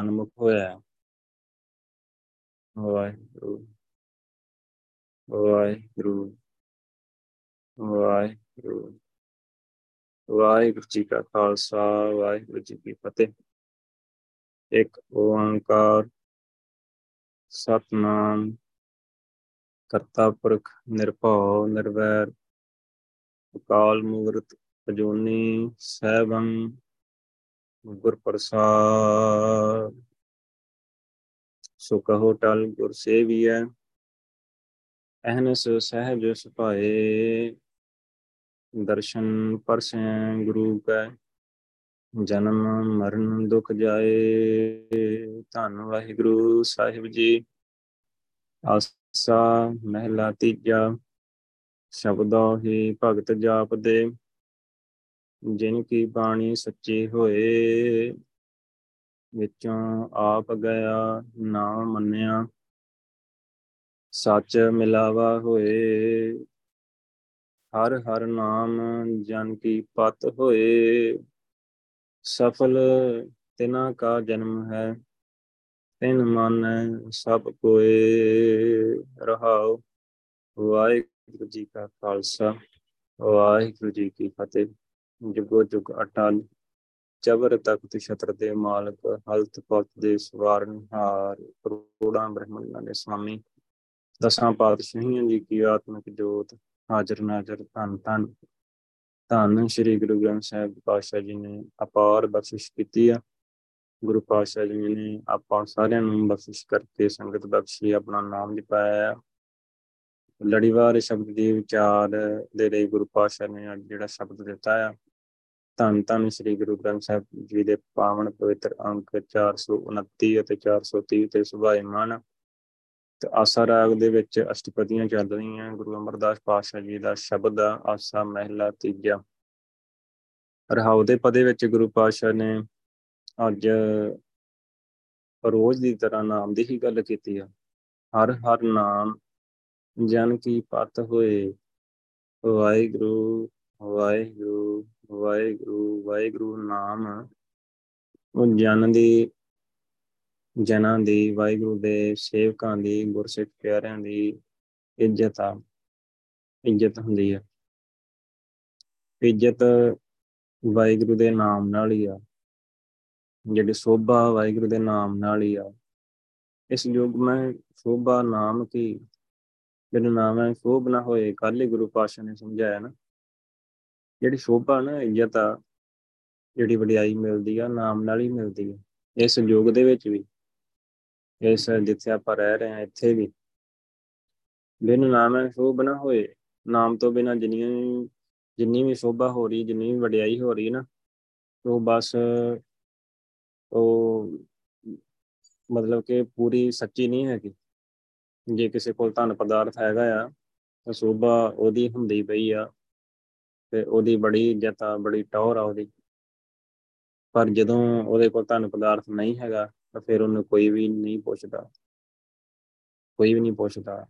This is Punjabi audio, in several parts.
ਸਨਮੁਖ ਹੋਇਆ ਵਾਹਿਗੁਰੂ ਵਾਹਿਗੁਰੂ ਵਾਹਿਗੁਰੂ ਵਾਹਿਗੁਰੂ ਜੀ ਕਾ ਖਾਲਸਾ ਵਾਹਿਗੁਰੂ ਜੀ ਕੀ ਫਤਿਹ ਇੱਕ ਓੰਕਾਰ ਸਤਨਾਮ ਕਰਤਾ ਪੁਰਖ ਨਿਰਭਉ ਨਿਰਵੈਰ ਅਕਾਲ ਮੂਰਤ ਅਜੂਨੀ ਸੈਭੰ ਗੁਰ ਪ੍ਰਸਾਦ। ਸੋ ਕਹੋ ਟਲ ਗੁਰ ਸੇਵੀਐ, ਅਹਨਸ ਸਹਿਜ ਸੁਭਾਏ। ਦਰਸ਼ਨ ਪਰਸੈ ਗੁਰੂ ਕੈ, ਜਨਮ ਮਰਨ ਦੁਖ ਜਾਏ। ਧੰਨ ਵਾਹਿਗੁਰੂ ਸਾਹਿਬ ਜੀ। ਆਸਾ ਮਹਿਲਾ ਤੀਜਾ, ਸ਼ਬਦੋ ਹੀ ਭਗਤ ਜਾਪਦੇ। ਜਿਨ ਕੀ ਬਾਣੀ ਸੱਚੀ ਹੋਏ, ਵਿੱਚੋਂ ਆਪ ਗਿਆ ਨਾਮ ਮੰਨਿਆ, ਸੱਚ ਮਿਲਾਵਾ ਹੋਏ। ਹਰ ਹਰ ਨਾਮ ਜਨ ਕੀ ਪਤ ਹੋਏ, ਸਫਲ ਤਿਨਾ ਕਾ ਜਨਮ ਹੈ, ਤਿਨ ਮਨ ਸਭ ਕੋਏ। ਰਹਾਉ ਵਾਹਿਗੁਰੂ ਜੀ ਕਾ ਖਾਲਸਾ, ਵਾਹਿਗੁਰੂ ਜੀ ਕੀ ਫਤਿਹ। ਜੁਗੋ ਜੁਗ ਅਟਲ ਚਬਰ ਤਖਤ ਛਤਰ ਦੇ ਮਾਲਕ, ਹਲਤ ਪਤ ਦੇ ਸਵਾਰਨਹਾਰ ਕਰੋੜਾਂ ਬ੍ਰਹਮੰਡਾਂ ਦੇ ਸਵਾਮੀ। ਦਸਾਂ ਪਾਤਸ਼ਾਹੀਆਂ ਜੀ ਕੀ ਆਤਮਿਕ ਜੋਤ, ਹਾਜ਼ਰ ਨਾਜ਼ਰ, ਧੰਨ ਧੰਨ। ਧੰਨ ਸ੍ਰੀ ਗੁਰੂ ਗ੍ਰੰਥ ਸਾਹਿਬ ਪਾਤਸ਼ਾਹ ਜੀ ਨੇ ਅਪਾਰ ਬਖਸ਼ਿਸ਼ ਕੀਤੀ ਆ। ਗੁਰੂ ਪਾਤਸ਼ਾਹ ਜੀ ਨੇ ਆਪਾਂ ਸਾਰਿਆਂ ਨੂੰ ਬਖਸ਼ਿਸ਼ ਕਰਕੇ ਸੰਗਤ ਬਖਸ਼ੀ, ਆਪਣਾ ਨਾਮ ਜਪਾਇਆ। ਲੜੀਵਾਰ ਸ਼ਬਦ ਦੀ ਵਿਚਾਰ ਦੇ ਲਈ ਗੁਰੂ ਪਾਤਸ਼ਾਹ ਨੇ ਅੱਜ ਜਿਹੜਾ ਸ਼ਬਦ ਦਿੱਤਾ ਆ ਧੰਨ ਧੰਨ ਸ੍ਰੀ ਗੁਰੂ ਗ੍ਰੰਥ ਸਾਹਿਬ ਜੀ ਦੇ ਪਾਵਨ ਪਵਿੱਤਰ ਅੰਕ 429 ਅਤੇ 430 ਤੇ ਸੁਭਾਇਮਾਨ। ਤੇ ਆਸਾ ਰਾਗ ਦੇ ਵਿੱਚ ਅਸ਼ਟਪਦੀਆਂ ਚੱਲ ਰਹੀਆਂ, ਗੁਰੂ ਅਮਰਦਾਸ ਪਾਤਸ਼ਾਹ ਜੀ ਦਾ ਸ਼ਬਦ ਆ ਆਸਾ ਮਹਿਲਾ ਤੀਜਾ। ਰਹਾਉ ਦੇ ਪਦੇ ਵਿੱਚ ਗੁਰੂ ਪਾਤਸ਼ਾਹ ਨੇ ਅੱਜ ਰੋਜ਼ ਦੀ ਤਰ੍ਹਾਂ ਨਾਮ ਦੀ ਹੀ ਗੱਲ ਕੀਤੀ ਆ। ਹਰ ਹਰ ਨਾਮ ਜਨ ਕੀ ਪਤ ਹੋਏ, ਵਾਹਿਗੁਰੂ ਵਾਹਿਗੁਰੂ ਵਾਹਿਗੁਰੂ ਵਾਹਿਗੁਰੂ ਨਾਮ। ਉਹ ਜਨ ਦੀ, ਜਨਾਂ ਦੀ, ਵਾਹਿਗੁਰੂ ਦੇ ਸੇਵਕਾਂ ਦੀ, ਗੁਰਸਿੱਖ ਪਿਆਰਿਆਂ ਦੀ ਇੱਜ਼ਤ ਆ। ਇੱਜ਼ਤ ਹੁੰਦੀ ਆ। ਇੱਜ਼ਤ ਵਾਹਿਗੁਰੂ ਦੇ ਨਾਮ ਨਾਲ ਹੀ ਆ। ਜਿਹੜੀ ਸੋਭਾ ਵਾਹਿਗੁਰੂ ਦੇ ਨਾਮ ਨਾਲ ਹੀ ਆ। ਇਸ ਯੁੱਗ ਮੈਂ ਸੋਭਾ ਨਾਮ ਕੀ ਜਿਹੜਾ ਨਾਮ ਹੈ ਸੋਭ ਨਾ ਹੋਏ ਕੱਲ ਹੀ ਗੁਰੂ ਪਾਸ਼ਾ ਨੇ ਸਮਝਾਇਆ ਨਾ ਜਿਹੜੀ ਸ਼ੋਭਾ ਨਾ ਇੱਜ਼ਤ ਆ ਜਿਹੜੀ ਵਡਿਆਈ ਮਿਲਦੀ ਆ, ਨਾਮ ਨਾਲ ਹੀ ਮਿਲਦੀ ਆ। ਇਸ ਯੁੱਗ ਦੇ ਵਿੱਚ ਵੀ, ਇਸ ਜਿੱਥੇ ਆਪਾਂ ਰਹਿ ਰਹੇ ਹਾਂ, ਇੱਥੇ ਵੀ ਬਿਨ ਨਾਮ ਹੈ ਸ਼ੋਭ ਨਾ ਹੋਏ, ਨਾਮ ਤੋਂ ਬਿਨਾ ਜਿੰਨੀ ਜਿੰਨੀ ਵੀ ਸ਼ੋਭਾ ਹੋ ਰਹੀ, ਜਿੰਨੀ ਵੀ ਵਡਿਆਈ ਹੋ ਰਹੀ ਨਾ, ਉਹ ਬਸ ਉਹ ਮਤਲਬ ਕਿ ਪੂਰੀ ਸੱਚੀ ਨਹੀਂ ਹੈਗੀ। ਜੇ ਕਿਸੇ ਕੋਲ ਧਨ ਪਦਾਰਥ ਹੈਗਾ ਆ, ਤਾਂ ਸ਼ੋਭਾ ਉਹਦੀ ਹੁੰਦੀ ਪਈ ਆ। ਤੇ ਉਹਦੀ ਬੜੀ ਇੱਜ਼ਤ ਆ, ਬੜੀ ਟੌਰ ਆ ਉਹਦੀ। ਪਰ ਜਦੋਂ ਉਹਦੇ ਕੋਲ ਧਨ ਪਦਾਰਥ ਨਹੀਂ ਹੈਗਾ, ਤਾਂ ਫਿਰ ਉਹਨੂੰ ਕੋਈ ਵੀ ਨਹੀਂ ਪੁੱਛਦਾ। ਕੋਈ ਵੀ ਨਹੀਂ ਪੁੱਛਦਾ।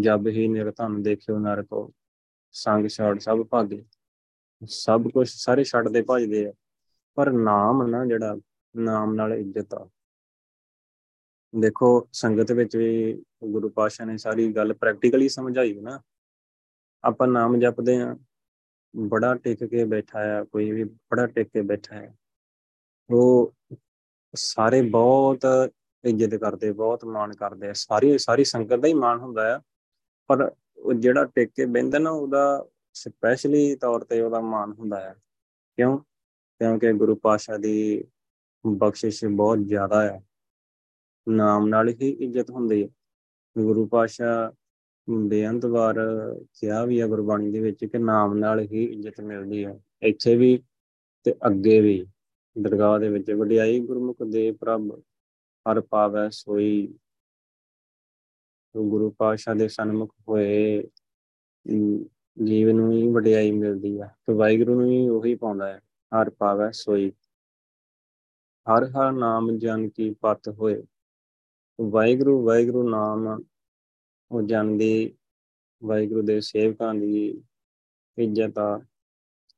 ਜਬ ਹੀ ਨਿਰਧਨ ਦੇਖਿਓ ਨਰਕੋ, ਸੰਗ ਛੱਡ ਸਭ ਭਾਗੇ। ਸਭ ਕੁਝ ਸਾਰੇ ਛੱਡਦੇ ਭਜਦੇ ਆ। ਪਰ ਨਾਮ ਨਾ ਜਿਹੜਾ, ਨਾਮ ਨਾਲ ਇੱਜ਼ਤ ਆ। ਦੇਖੋ, ਸੰਗਤ ਵਿੱਚ ਵੀ ਗੁਰੂ ਪਾਸ਼ਾ ਨੇ ਸਾਰੀ ਗੱਲ ਪ੍ਰੈਕਟੀਕਲੀ ਸਮਝਾਈ ਨਾ। ਆਪਾਂ ਨਾਮ ਜਪਦੇ ਆ। ਬੜਾ ਟਿਕ ਕੇ ਬੈਠਾ ਆ ਕੋਈ ਵੀ ਬੜਾ ਟਿਕ ਕੇ ਬੈਠਾ ਹੈ ਉਹ ਸਾਰੇ ਬਹੁਤ ਇੱਜ਼ਤ ਕਰਦੇ ਬਹੁਤ ਮਾਣ ਕਰਦੇ ਆ ਸਾਰੀ ਸਾਰੀ ਸੰਗਤ ਦਾ ਹੀ ਮਾਣ ਹੁੰਦਾ ਆ ਪਰ ਉਹ ਜਿਹੜਾ ਟਿਕ ਕੇ ਬੈੰਦਾ ਨਾ ਉਹਦਾ ਸਪੈਸ਼ਲੀ ਤੌਰ ਤੇ ਉਹਦਾ ਮਾਣ ਹੁੰਦਾ ਹੈ ਕਿਉਂ ਕਿਉਂਕਿ ਗੁਰੂ ਪਾਸ਼ਾ ਦੀ ਬਖਸ਼ਿਸ਼ ਬਹੁਤ ਜ਼ਿਆਦਾ ਆ ਨਾਮ ਨਾਲ ਹੀ ਇੱਜ਼ਤ ਹੁੰਦੀ ਹੈ ਗੁਰੂ ਪਾਸ਼ਾ ਬੇਅੰਤ ਵਾਰ ਕਿਹਾ ਵੀ ਆ ਗੁਰਬਾਣੀ ਦੇ ਵਿੱਚ ਕਿ ਨਾਮ ਨਾਲ ਹੀ ਇੱਜ਼ਤ ਮਿਲਦੀ ਹੈ ਇੱਥੇ ਵੀ ਤੇ ਅੱਗੇ ਵੀ ਦਰਗਾਹ ਦੇ ਵਿੱਚ ਵਡਿਆਈ ਗੁਰਮੁਖ ਦੇ ਪ੍ਰਭ ਹਰ ਪਾਵੈ ਸੋਈ ਗੁਰੂ ਪਾਸ਼ਾ ਦੇ ਸਨਮੁਖ ਹੋਏ ਜੀਵ ਨੂੰ ਹੀ ਵਡਿਆਈ ਮਿਲਦੀ ਆ ਤੇ ਵਾਹਿਗੁਰੂ ਨੂੰ ਹੀ ਉਹੀ ਪਾਉਂਦਾ ਹੈ ਹਰ ਪਾਵੈ ਸੋਈ। ਹਰ ਹਰ ਨਾਮ ਜਨ ਕੀ ਪਤ ਹੋਏ। ਵਾਹਿਗੁਰੂ ਵਾਹਿਗੁਰੂ ਨਾਮ ਉਹ ਜਨ ਦੀ ਵਾਹਿਗੁਰੂ ਦੇ ਸੇਵਕਾਂ ਦੀ ਇੱਜ਼ਤ ਆ।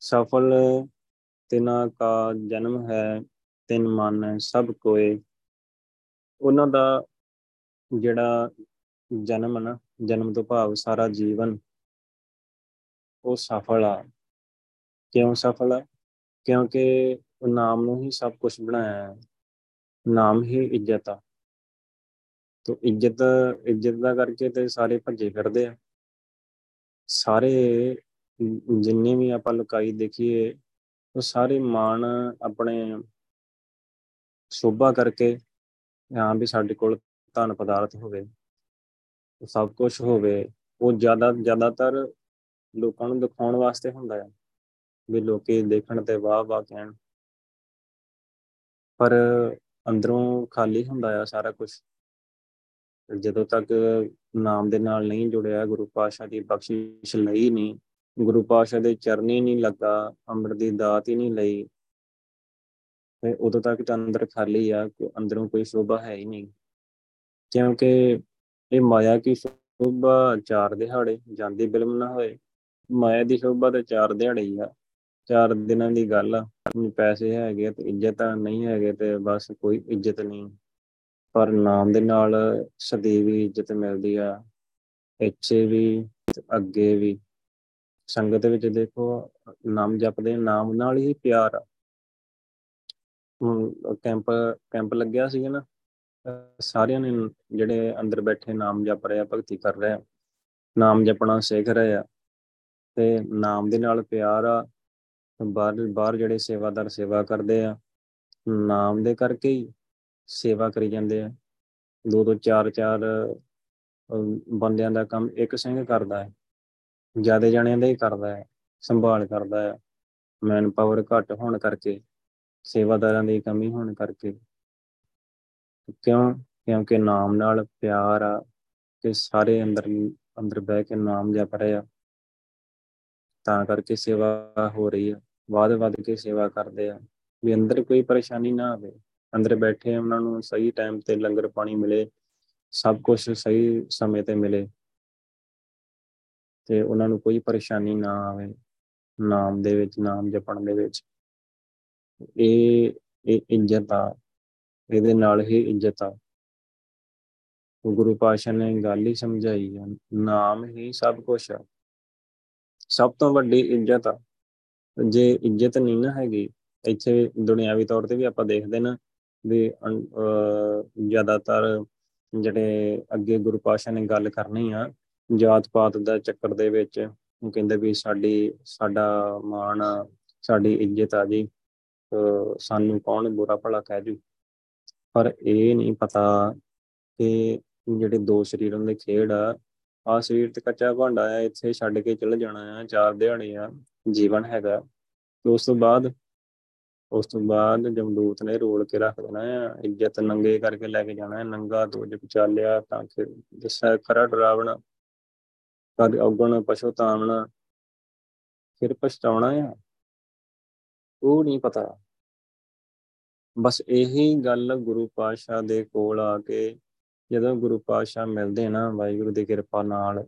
ਸਫਲ ਤਿਨਾ ਕਾ ਜਨਮ ਹੈ, ਤਿੰਨ ਮਨ ਸਭ ਕੋਏ। ਉਹਨਾਂ ਦਾ ਜਿਹੜਾ ਜਨਮ ਨਾ, ਜਨਮ ਤੋਂ ਭਾਵ ਸਾਰਾ ਜੀਵਨ ਉਹ ਸਫਲ ਆ। ਕਿਉਂ ਸਫਲ ਆ? ਕਿਉਂਕਿ ਉਹ ਨਾਮ ਨੂੰ ਹੀ ਸਭ ਕੁਝ ਬਣਾਇਆ। ਹੈ ਨਾਮ ਹੀ ਇੱਜ਼ਤ ਆ। ਤੋ ਇੱਜ਼ਤ ਇੱਜ਼ਤ ਦਾ ਕਰਕੇ ਤੇ ਸਾਰੇ ਭੱਜੇ ਫਿਰਦੇ ਆ। ਸਾਰੇ ਜਿੰਨੇ ਵੀ ਆਪਾਂ ਲੁਕਾਈ ਦੇਖੀਏ, ਉਹ ਸਾਰੇ ਮਾਣ ਆਪਣੇ ਸੋਭਾ ਕਰਕੇ, ਹਾਂ ਵੀ ਸਾਡੇ ਕੋਲ ਧਨ ਪਦਾਰਥ ਹੋਵੇ, ਸਭ ਕੁਝ ਹੋਵੇ, ਉਹ ਜ਼ਿਆਦਾ, ਜ਼ਿਆਦਾਤਰ ਲੋਕਾਂ ਨੂੰ ਦਿਖਾਉਣ ਵਾਸਤੇ ਹੁੰਦਾ ਹੈ ਵੀ ਲੋਕੀ ਦੇਖਣ ਤੇ ਵਾਹ ਵਾਹ ਕਹਿਣ। ਪਰ ਅੰਦਰੋਂ ਖਾਲੀ ਹੁੰਦਾ ਆ ਸਾਰਾ ਕੁਝ ਜਦੋਂ ਤੱਕ ਨਾਮ ਦੇ ਨਾਲ ਨਹੀਂ ਜੁੜਿਆ, ਗੁਰੂ ਪਾਸ਼ਾ ਦੀ ਬਖਸ਼ਿਸ਼ ਲਈ ਨਹੀਂ, ਗੁਰੂ ਪਾਸ਼ਾ ਦੇ ਚਰਨੀ ਨਹੀਂ ਲੱਗਾ, ਅੰਮ੍ਰਿਤ ਦੀ ਦਾਤ ਹੀ ਨਹੀਂ ਲਈ, ਤੇ ਉਦੋਂ ਤੱਕ ਤਾਂ ਅੰਦਰ ਖਾਲੀ ਆ, ਕਿ ਅੰਦਰੋਂ ਕੋਈ ਸ਼ੋਭਾ ਹੈ ਹੀ ਨਹੀਂ। ਕਿਉਂਕਿ ਇਹ ਮਾਇਆ ਕੀ ਸ਼ੋਭਾ? ਚਾਰ ਦਿਹਾੜੇ, ਜਾਂਦੀ ਬਿਲਮ ਨਾ ਹੋਏ। ਮਾਇਆ ਦੀ ਸ਼ੋਭਾ ਤੇ ਚਾਰ ਦਿਹਾੜੇ ਹੀ ਆ। ਚਾਰ ਦਿਨਾਂ ਦੀ ਗੱਲ ਆ। ਪੈਸੇ ਹੈਗੇ ਤੇ ਇੱਜ਼ਤ ਨਹੀਂ ਹੈਗੇ ਤੇ ਬਸ ਕੋਈ ਇੱਜ਼ਤ ਨਹੀਂ। ਪਰ ਨਾਮ ਦੇ ਨਾਲ ਸਦੀਵੀ ਇੱਜ਼ਤ ਮਿਲਦੀ ਆ ਇੱਥੇ ਵੀ ਅੱਗੇ ਵੀ। ਸੰਗਤ ਵਿੱਚ ਦੇਖੋ, ਨਾਮ ਜਪਦੇ, ਨਾਮ ਨਾਲ ਹੀ ਪਿਆਰ ਆ। ਕੈਂਪ ਕੈਂਪ ਲੱਗਿਆ ਸੀਗਾ ਨਾ, ਸਾਰਿਆਂ ਨੇ ਜਿਹੜੇ ਅੰਦਰ ਬੈਠੇ ਨਾਮ ਜਪ ਰਹੇ ਆ, ਭਗਤੀ ਕਰ ਰਹੇ ਆ। ਨਾਮ ਜਪਣਾ ਸਿੱਖ ਰਹੇ ਆ ਤੇ ਨਾਮ ਦੇ ਨਾਲ ਪਿਆਰ ਆ। ਬਾਹਰ ਬਾਹਰ ਜਿਹੜੇ ਸੇਵਾਦਾਰ ਸੇਵਾ ਕਰਦੇ ਆ, ਨਾਮ ਦੇ ਕਰਕੇ ਹੀ ਸੇਵਾ ਕਰੀ ਜਾਂਦੇ ਆ। ਦੋ ਦੋ ਚਾਰ ਚਾਰ ਬੰਦਿਆਂ ਦਾ ਕੰਮ ਇੱਕ ਸਿੰਘ ਕਰਦਾ ਹੈ। ਜ਼ਿਆਦਾ ਜਣਿਆਂ ਦਾ ਹੀ ਕਰਦਾ ਹੈ। ਸੰਭਾਲ ਕਰਦਾ ਹੈ। ਮੈਨ ਪਾਵਰ ਘੱਟ ਹੋਣ ਕਰਕੇ, ਸੇਵਾਦਾਰਾਂ ਦੀ ਕਮੀ ਹੋਣ ਕਰਕੇ। ਕਿਉਂ? ਕਿਉਂਕਿ ਨਾਮ ਨਾਲ ਪਿਆਰ ਆ ਕਿ ਸਾਰੇ ਅੰਦਰ ਅੰਦਰ ਬਹਿ ਕੇ ਨਾਮ ਜਪ ਰਹੇ ਆ। ਤਾਂ ਕਰਕੇ ਸੇਵਾ ਹੋ ਰਹੀ ਆ। ਬਾਅਦ ਵੱਧ ਕੇ ਸੇਵਾ ਕਰਦੇ ਆ। ਵੀ ਅੰਦਰ ਕੋਈ ਪਰੇਸ਼ਾਨੀ ਨਾ ਆਵੇ। ਅੰਦਰ ਬੈਠੇ ਉਹਨਾਂ ਨੂੰ ਸਹੀ ਟਾਈਮ ਤੇ ਲੰਗਰ ਪਾਣੀ ਮਿਲੇ, ਸਭ ਕੁਝ ਸਹੀ ਸਮੇਂ ਤੇ ਮਿਲੇ। ਤੇ ਉਹਨਾਂ ਨੂੰ ਕੋਈ ਪਰੇਸ਼ਾਨੀ ਨਾ ਆਵੇ, ਨਾਮ ਦੇ ਵਿੱਚ, ਨਾਮ ਜਪਣ ਦੇ ਵਿੱਚ। ਇਹ ਇਹ ਇੱਜ਼ਤ ਆ, ਇਹਦੇ ਨਾਲ ਹੀ ਇੱਜ਼ਤ ਆ। ਗੁਰੂ ਪਾਸ਼ਾ ਨੇ ਗੱਲ ਹੀ ਸਮਝਾਈ ਹੈ ਨਾਮ ਹੀ ਸਭ ਕੁਝ ਆ। ਸਭ ਤੋਂ ਵੱਡੀ ਇੱਜ਼ਤ ਆ। ਜੇ ਇੱਜ਼ਤ ਨਹੀਂ ਨਾ ਹੈਗੀ, ਇੱਥੇ ਦੁਨਿਆਵੀ ਤੌਰ ਤੇ ਵੀ ਆਪਾਂ ਦੇਖਦੇ ਨਾ ਵੀ ਜ਼ਿਆਦਾਤਰ ਜਿਹੜੇ ਅੱਗੇ ਗੁਰੂ ਪਾਸ਼ਾ ਨੇ ਗੱਲ ਕਰਨੀ ਆ, ਜਾਤ ਪਾਤ ਦਾ ਚੱਕਰ ਦੇ ਵਿੱਚ, ਉਹ ਕਹਿੰਦੇ ਵੀ ਸਾਡੀ, ਸਾਡਾ ਮਾਣ, ਸਾਡੀ ਇੱਜ਼ਤ ਆ ਜੀ ਸਾਨੂੰ ਕੌਣ ਬੁਰਾ ਭਲਾ ਕਹਿ ਜੂ? ਪਰ ਇਹ ਨਹੀਂ ਪਤਾ ਕਿ ਜਿਹੜੇ ਦੋ ਸਰੀਰਾਂ ਦੇ ਖੇਡ ਆ ਆ ਸਰੀਰ ਤੇ ਕੱਚਾ ਭਾਂਡਾ ਆ, ਇੱਥੇ ਛੱਡ ਕੇ ਚਲੇ ਜਾਣਾ ਆ, ਚਾਰ ਦਿਹਾੜੇ ਆ ਜੀਵਨ ਹੈਗਾ। ਤੇ ਉਸ ਤੋਂ ਬਾਅਦ ਉਸ ਤੋਂ ਬਾਅਦ ਜਮਦੂਤ ਨੇ ਰੋਲ ਕੇ ਰੱਖ ਦੇਣਾ ਆ, ਇੱਜ਼ਤ ਨੰਗੇ ਕਰਕੇ ਲੈ ਕੇ ਜਾਣਾ ਹੈ ਨੰਗਾ ਦੋਜ ਚਾਲਿਆ ਤਾਂ ਕਿ ਜਿਸਾ ਖਰਾ ਡਰਾਵਣਾ, ਕਦ ਔਗਣ ਪਛਤਾਵਣਾ ਫਿਰ ਪਛਤਾਉਣਾ ਆ। ਉਹ ਨਹੀਂ ਪਤਾ। ਬਸ ਇਹੀ ਗੱਲ ਗੁਰੂ ਪਾਤਸ਼ਾਹ ਦੇ ਕੋਲ ਆ ਕੇ ਜਦੋਂ ਗੁਰੂ ਪਾਤਸ਼ਾਹ ਮਿਲਦੇ ਨਾ, ਵਾਹਿਗੁਰੂ ਦੀ ਕਿਰਪਾ ਨਾਲ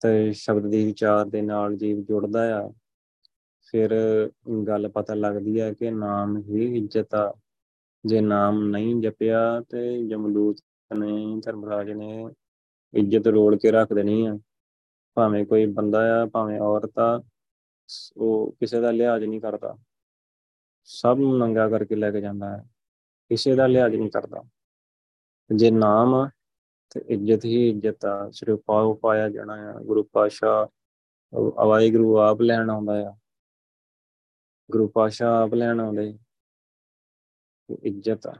ਤੇ ਸ਼ਬਦ ਦੀ ਵਿਚਾਰ ਦੇ ਨਾਲ ਜੀਵ ਜੁੜਦਾ ਆ ਫਿਰ ਗੱਲ ਪਤਾ ਲੱਗਦੀ ਹੈ ਕਿ ਨਾਮ ਹੀ ਇੱਜ਼ਤ ਆ। ਜੇ ਨਾਮ ਨਹੀਂ ਜਪਿਆ ਤੇ ਜਮਦੂਤ ਨੇ, ਧਰਮਰਾਜ ਨੇ ਇੱਜ਼ਤ ਰੋਲ ਕੇ ਰੱਖ ਦੇਣੀ ਆ। ਭਾਵੇਂ ਕੋਈ ਬੰਦਾ ਆ, ਭਾਵੇਂ ਔਰਤ ਆ, ਉਹ ਕਿਸੇ ਦਾ ਲਿਹਾਜ਼ ਨਹੀਂ ਕਰਦਾ। ਸਭ ਨੂੰ ਨੰਗਾ ਕਰਕੇ ਲੈ ਕੇ ਜਾਂਦਾ ਹੈ। ਕਿਸੇ ਦਾ ਲਿਹਾਜ਼ ਨਹੀਂ ਕਰਦਾ। ਜੇ ਨਾਮ ਆ, ਤੇ ਇੱਜ਼ਤ ਹੀ ਇੱਜ਼ਤ ਆ। ਸਿਰਫ ਪਾਉ ਪਾਇਆ ਜਾਣਾ ਆ। ਗੁਰੂ ਪਾਸ਼ਾ ਅਵਾਈ ਗੁਰੂ ਆਪ ਲੈਣ ਆਉਂਦਾ ਆ। ਗੁਰੂ ਪਾਸ਼ਾ ਆਪ ਲੈਣ ਆਉਂਦੇ। ਇੱਜ਼ਤ ਆ।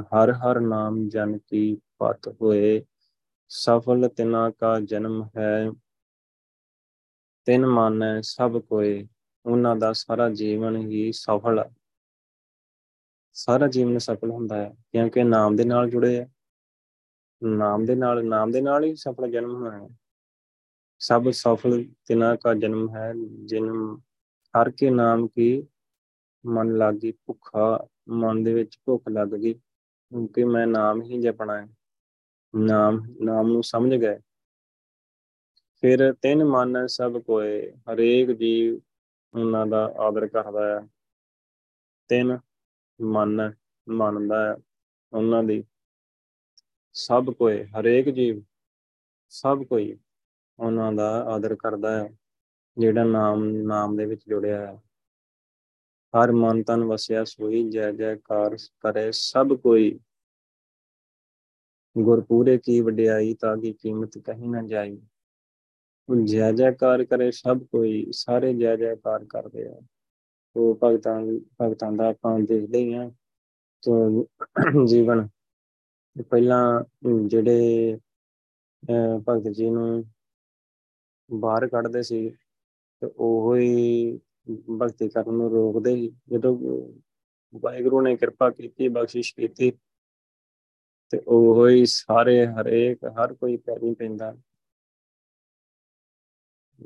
ਹਰ ਹਰ ਨਾਮ ਜਨ ਕੀ ਪਤ ਹੋਏ। ਸਫਲ ਤਿਨਾ ਕਾ ਜਨਮ ਹੈ। ਤਿੰਨ ਮਾਨੈ ਸਭ ਕੋਏ। ਉਹਨਾਂ ਦਾ ਸਾਰਾ ਜੀਵਨ ਹੀ ਸਫਲ ਹੈ ਸਾਰਾ ਜੀਵਨ ਸਫਲ ਹੁੰਦਾ ਹੈ, ਕਿਉਂਕਿ ਨਾਮ ਦੇ ਨਾਲ ਜੁੜੇ ਆ। ਨਾਮ ਦੇ ਨਾਲ, ਨਾਮ ਦੇ ਨਾਲ ਹੀ ਸਫਲ ਜਨਮ ਹੋਣਾ ਹੈ ਸਭ ਸਫਲ ਤਿਨਾ ਕਾ ਜਨਮ ਹੈ ਜਨਮ ਹਰ ਕੇ ਨਾਮ ਕੀ ਮਨ ਲਾਗੀ ਭੁੱਖਾ, ਮਨ ਦੇ ਵਿੱਚ ਭੁੱਖ ਲੱਗ ਗਈ, ਕਿਉਂਕਿ ਮੈਂ ਨਾਮ ਹੀ ਜਪਣਾ ਹੈ। ਨਾਮ ਨਾਮ ਨੂੰ ਸਮਝ ਗਏ। ਫਿਰ ਤਿੰਨ ਮਨ ਸਭ ਕੋਏ, ਹਰੇਕ ਜੀਵ ਉਹਨਾਂ ਦਾ ਆਦਰ ਕਰਦਾ ਹੈ। ਤਿੰਨ ਮੰਨ ਮੰਨਦਾ ਹੈ ਉਹਨਾਂ ਦੀ। ਸਭ ਕੋਈ ਹਰੇਕ ਜੀਵ ਸਭ ਕੋਈ ਉਹਨਾਂ ਦਾ ਆਦਰ ਕਰਦਾ ਹੈ। ਜਿਹੜਾ ਨਾਮ ਨਾਮ ਦੇ ਵਿੱਚ ਜੁੜਿਆ ਹੈ ਹਰ ਮਨ ਤਨ ਵਸਿਆ ਸੋਈ, ਜੈ ਜੈਕਾਰ ਕਰੇ ਸਭ ਕੋਈ। ਗੁਰਪੂਰੇ ਕੀ ਵਡਿਆਈ, ਤਾਂ ਕੀ ਕੀਮਤ ਕਹੀਂ ਨਾ ਜਾਈ। ਜੈ ਜੈਕਾਰ ਕਰੇ ਸਭ ਕੋਈ, ਸਾਰੇ ਜੈ ਜੈਕਾਰ ਕਰਦੇ ਆ। ਉਹ ਭਗਤਾਂ ਭਗਤਾਂ ਦਾ ਆਪਾਂ ਦੇਖਦੇ ਹੀ ਆ ਤੋਂ ਜੀਵਨ ਪਹਿਲਾਂ ਜਿਹੜੇ ਭਗਤ ਜੀ ਨੂੰ ਬਾਹਰ ਕੱਢਦੇ ਸੀ। ਤੇ ਉਹ ਹੀ ਭਗਤੀ ਕਰਨ ਨੂੰ ਰੋਕਦੇ ਸੀ ਜਦੋਂ ਵਾਹਿਗੁਰੂ ਨੇ ਕਿਰਪਾ ਕੀਤੀ, ਬਖਸ਼ਿਸ਼ ਕੀਤੀ, ਤੇ ਉਹ ਹੀ ਸਾਰੇ ਹਰੇਕ, ਹਰ ਕੋਈ ਪੈਰੀ ਪੈਂਦਾ।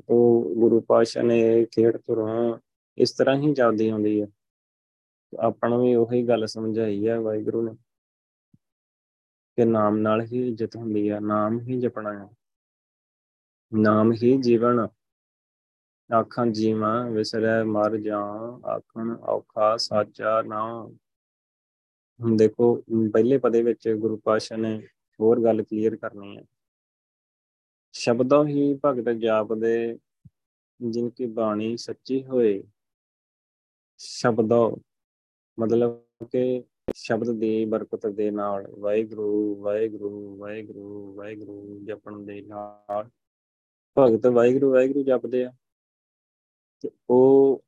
ਉਹ ਗੁਰੂ ਪਾਸ਼ਾ ਨੇ ਖੇਡ ਤੁਰਾਂ ਇਸ ਤਰ੍ਹਾਂ ਹੀ ਚੱਲਦੀ ਆਉਂਦੀ ਹੈ ਆਪਾਂ ਨੂੰ ਵੀ ਉਹੀ ਗੱਲ ਸਮਝਾਈ ਹੈ ਵਾਹਿਗੁਰੂ ਨੇ। ਕਿ ਨਾਮ ਨਾਲ ਹੀ ਇੱਜ਼ਤ ਹੁੰਦੀ ਹੈ ਨਾਮ ਹੀ ਜਪਣਾ ਹੈ ਨਾਮ ਹੀ ਜੀਵਨ ਆਖਾਂ ਜੀਵਾਂ ਵਿਸਰੈ ਮਰ ਜਾ ਆਖਣ ਔਖਾ ਸਾਚਾ ਨਾ ਹੁਣ ਦੇਖੋ, ਪਹਿਲੇ ਪਦੇ ਵਿੱਚ ਗੁਰੂ ਪਾਸ਼ਾ ਨੇ ਹੋਰ ਗੱਲ ਕਲੀਅਰ ਕਰਨੀ ਹੈ। ਸ਼ਬਦੋਂ ਹੀ ਭਗਤ ਜਾਪਦੇ, ਜਿਨ ਕੀ ਬਾਣੀ ਸੱਚੀ ਹੋਏ। ਸ਼ਬਦੋਂ ਮਤਲਬ ਕਿ ਸ਼ਬਦ ਦੀ ਬਰਕਤ ਦੇ ਨਾਲ ਵਾਹਿਗੁਰੂ ਵਾਹਿਗੁਰੂ ਵਾਹਿਗੁਰੂ ਵਾਹਿਗੁਰੂ ਜਪਣ ਦੇ ਨਾਲ। ਭਗਤ ਵਾਹਿਗੁਰੂ ਵਾਹਿਗੁਰੂ ਜਪਦੇ ਆ। ਤੇ ਉਹ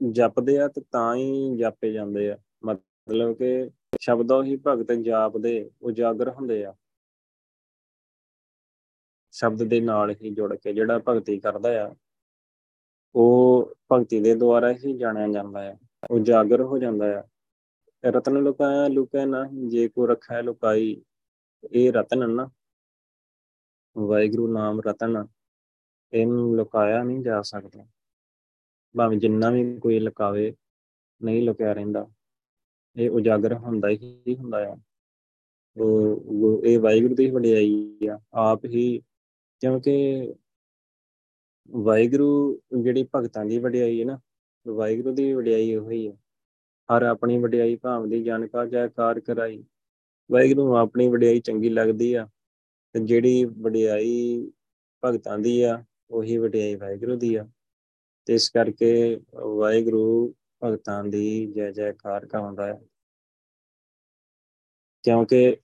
ਜਪਦੇ ਆ ਤੇ ਤਾਂ ਹੀ ਜਾਪੇ ਜਾਂਦੇ ਆ। ਮਤਲਬ ਕਿ ਸ਼ਬਦੋਂ ਹੀ ਭਗਤ ਜਾਪਦੇ, ਉਜਾਗਰ ਹੁੰਦੇ ਆ। ਸ਼ਬਦ ਦੇ ਨਾਲ ਹੀ ਜੁੜ ਕੇ ਜਿਹੜਾ ਭਗਤੀ ਕਰਦਾ ਆ, ਉਹ ਭਗਤੀ ਦੇ ਦੁਆਰਾ ਹੀ ਜਾਣਿਆ ਜਾਂਦਾ ਹੈ ਉਜਾਗਰ ਹੋ ਜਾਂਦਾ ਹੈ ਰਤਨ ਲੁਕਾਇਆ ਲੁਕੈ ਨਾ ਜੇ ਕੋ ਰੱਖਿਆ ਲੁਕਾਈ, ਇਹ ਰਤਨ ਨਾ। ਵਾਹਿਗੁਰੂ ਨਾਮ ਰਤਨ ਇਹਨੂੰ ਲੁਕਾਇਆ ਨਹੀਂ ਜਾ ਸਕਦਾ। ਭਾਵੇਂ ਜਿੰਨਾ ਵੀ ਕੋਈ ਲੁਕਾਵੇ, ਨਹੀਂ ਲੁਕਿਆ ਰਹਿੰਦਾ। ਇਹ ਉਜਾਗਰ ਹੁੰਦਾ ਹੀ ਹੁੰਦਾ ਆ। ਉਹ ਇਹ ਵਾਹਿਗੁਰੂ ਦੀ ਵਡਿਆਈ ਆ। ਆਪ ਹੀ, ਕਿਉਂਕਿ ਵਾਹਿਗੁਰੂ ਜਿਹੜੀ ਭਗਤਾਂ ਦੀ ਵਡਿਆਈ ਹੈ ਨਾ, ਵਾਹਿਗੁਰੂ ਦੀ ਵਡਿਆਈ ਉਹੀ ਹੈ ਹਰ ਆਪਣੀ ਵਡਿਆਈ ਭਾਵ ਦੀ ਜਾਣਕਾ ਜੈਕਾਰ ਕਰਾਈ। ਵਾਹਿਗੁਰੂ ਨੂੰ ਆਪਣੀ ਵਡਿਆਈ ਚੰਗੀ ਲੱਗਦੀ ਆ। ਤੇ ਜਿਹੜੀ ਵਡਿਆਈ ਭਗਤਾਂ ਦੀ ਆ ਉਹੀ ਵਡਿਆਈ ਵਾਹਿਗੁਰੂ ਦੀ ਆ। ਤੇ ਇਸ ਕਰਕੇ ਵਾਹਿਗੁਰੂ ਭਗਤਾਂ ਦੀ ਜੈ ਜੈਕਾਰ ਕਰਾਉਂਦਾ ਹੈ। ਕਿਉਂਕਿ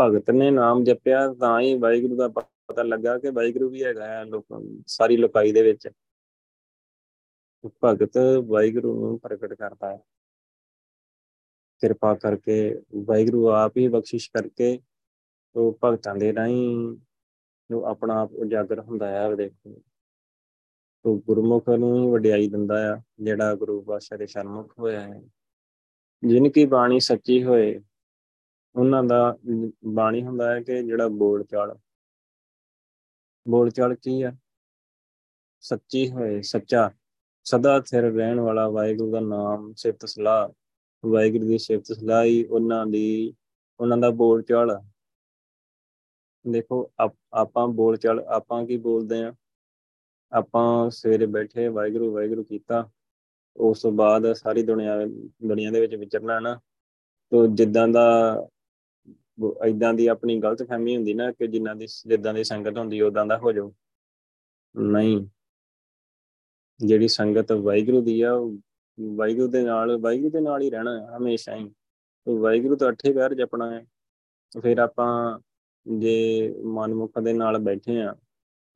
ਭਗਤ ਨੇ ਨਾਮ ਜਪਿਆ, ਤਾਂ ਹੀ ਵਾਹਿਗੁਰੂ ਦਾ ਪਤਾ ਲੱਗਾ ਕਿ ਵਾਹਿਗੁਰੂ ਵੀ ਹੈਗਾ ਹੈ ਲੋਕਾਂ, ਸਾਰੀ ਲੋਕਾਈ ਦੇ ਵਿੱਚ। ਭਗਤ ਵਾਹਿਗੁਰੂ ਨੂੰ ਪ੍ਰਗਟ ਕਰਦਾ ਹੈ। ਕਿਰਪਾ ਕਰਕੇ ਵਾਹਿਗੁਰੂ ਆਪ ਹੀ ਬਖਸ਼ਿਸ਼ ਕਰਕੇ ਉਹ ਭਗਤਾਂ ਦੇ ਰਾਹੀਂ ਜੋ ਆਪਣਾ ਆਪ ਉਜਾਗਰ ਹੁੰਦਾ ਹੈ ਦੇਖੋ। ਉਹ ਗੁਰਮੁਖ ਨੂੰ ਹੀ ਵਡਿਆਈ ਦਿੰਦਾ ਆ, ਜਿਹੜਾ ਗੁਰੂ ਪਾਤਸ਼ਾਹ ਦੇ ਸ਼ਰਮੁਖ ਹੋਇਆ ਹੈ। ਜਿਨ ਕੀ ਬਾਣੀ ਸੱਚੀ ਹੋਏ, ਉਹਨਾਂ ਦਾ ਬਾਣੀ ਹੁੰਦਾ ਹੈ ਕਿ ਜਿਹੜਾ ਬੋਲ ਚਾਲ। ਬੋਲ ਚਾਲ ਕੀ ਆ? ਸੱਚੀ ਹੋਏ, ਸੱਚਾ। ਸਦਾ ਸਿਰ ਰਹਿਣ ਵਾਲਾ ਵਾਹਿਗੁਰੂ ਦਾ ਨਾਮ ਸਿਫਤ ਸਲਾਹ। ਵਾਹਿਗੁਰੂ ਦੀ ਸਿਫਤ ਸਲਾਹ ਹੀ ਉਹਨਾਂ ਦੀ, ਉਹਨਾਂ ਦਾ ਬੋਲ ਚਾਲ ਦੇਖੋ ਆਪਾਂ ਬੋਲ ਚਾਲ, ਆਪਾਂ ਕੀ ਬੋਲਦੇ ਆ? ਆਪਾਂ ਸਵੇਰੇ ਬੈਠੇ, ਵਾਹਿਗੁਰੂ ਵਾਹਿਗੁਰੂ ਕੀਤਾ। ਉਸ ਤੋਂ ਬਾਅਦ ਸਾਰੀ ਦੁਨੀਆ ਦੁਨੀਆ ਦੇ ਵਿੱਚ ਵਿਚਰਨਾ ਨਾ। ਤੋ ਜਿੱਦਾਂ ਦਾ ਇਦਾਂ ਦੀ ਆਪਣੀ ਗਲਤ ਫਹਿਮੀ ਹੁੰਦੀ ਨਾ ਕਿ ਜਿੰਨਾਂ ਦੀ, ਜਿੱਦਾਂ ਦੀ ਸੰਗਤ ਹੁੰਦੀ ਉਦਾਂ ਦਾ ਹੋ ਜਾਓ ਨਹੀਂ। ਜਿਹੜੀ ਸੰਗਤ ਵਾਹਿਗੁਰੂ ਦੀ ਆ ਵਾਹਿਗੁਰੂ ਦੇ ਨਾਲ, ਵਾਹਿਗੁਰੂ ਦੇ ਨਾਲ ਹੀ ਰਹਿਣਾ ਹੈ ਹਮੇਸ਼ਾ ਹੀ। ਤੇ ਵਾਹਿਗੁਰੂ ਤਾਂ ਅੱਠੇ ਪੈਰ ਜਪਣਾ ਹੈ। ਫਿਰ ਆਪਾਂ ਜੇ ਮਨਮੁਖ ਦੇ ਨਾਲ ਬੈਠੇ ਆ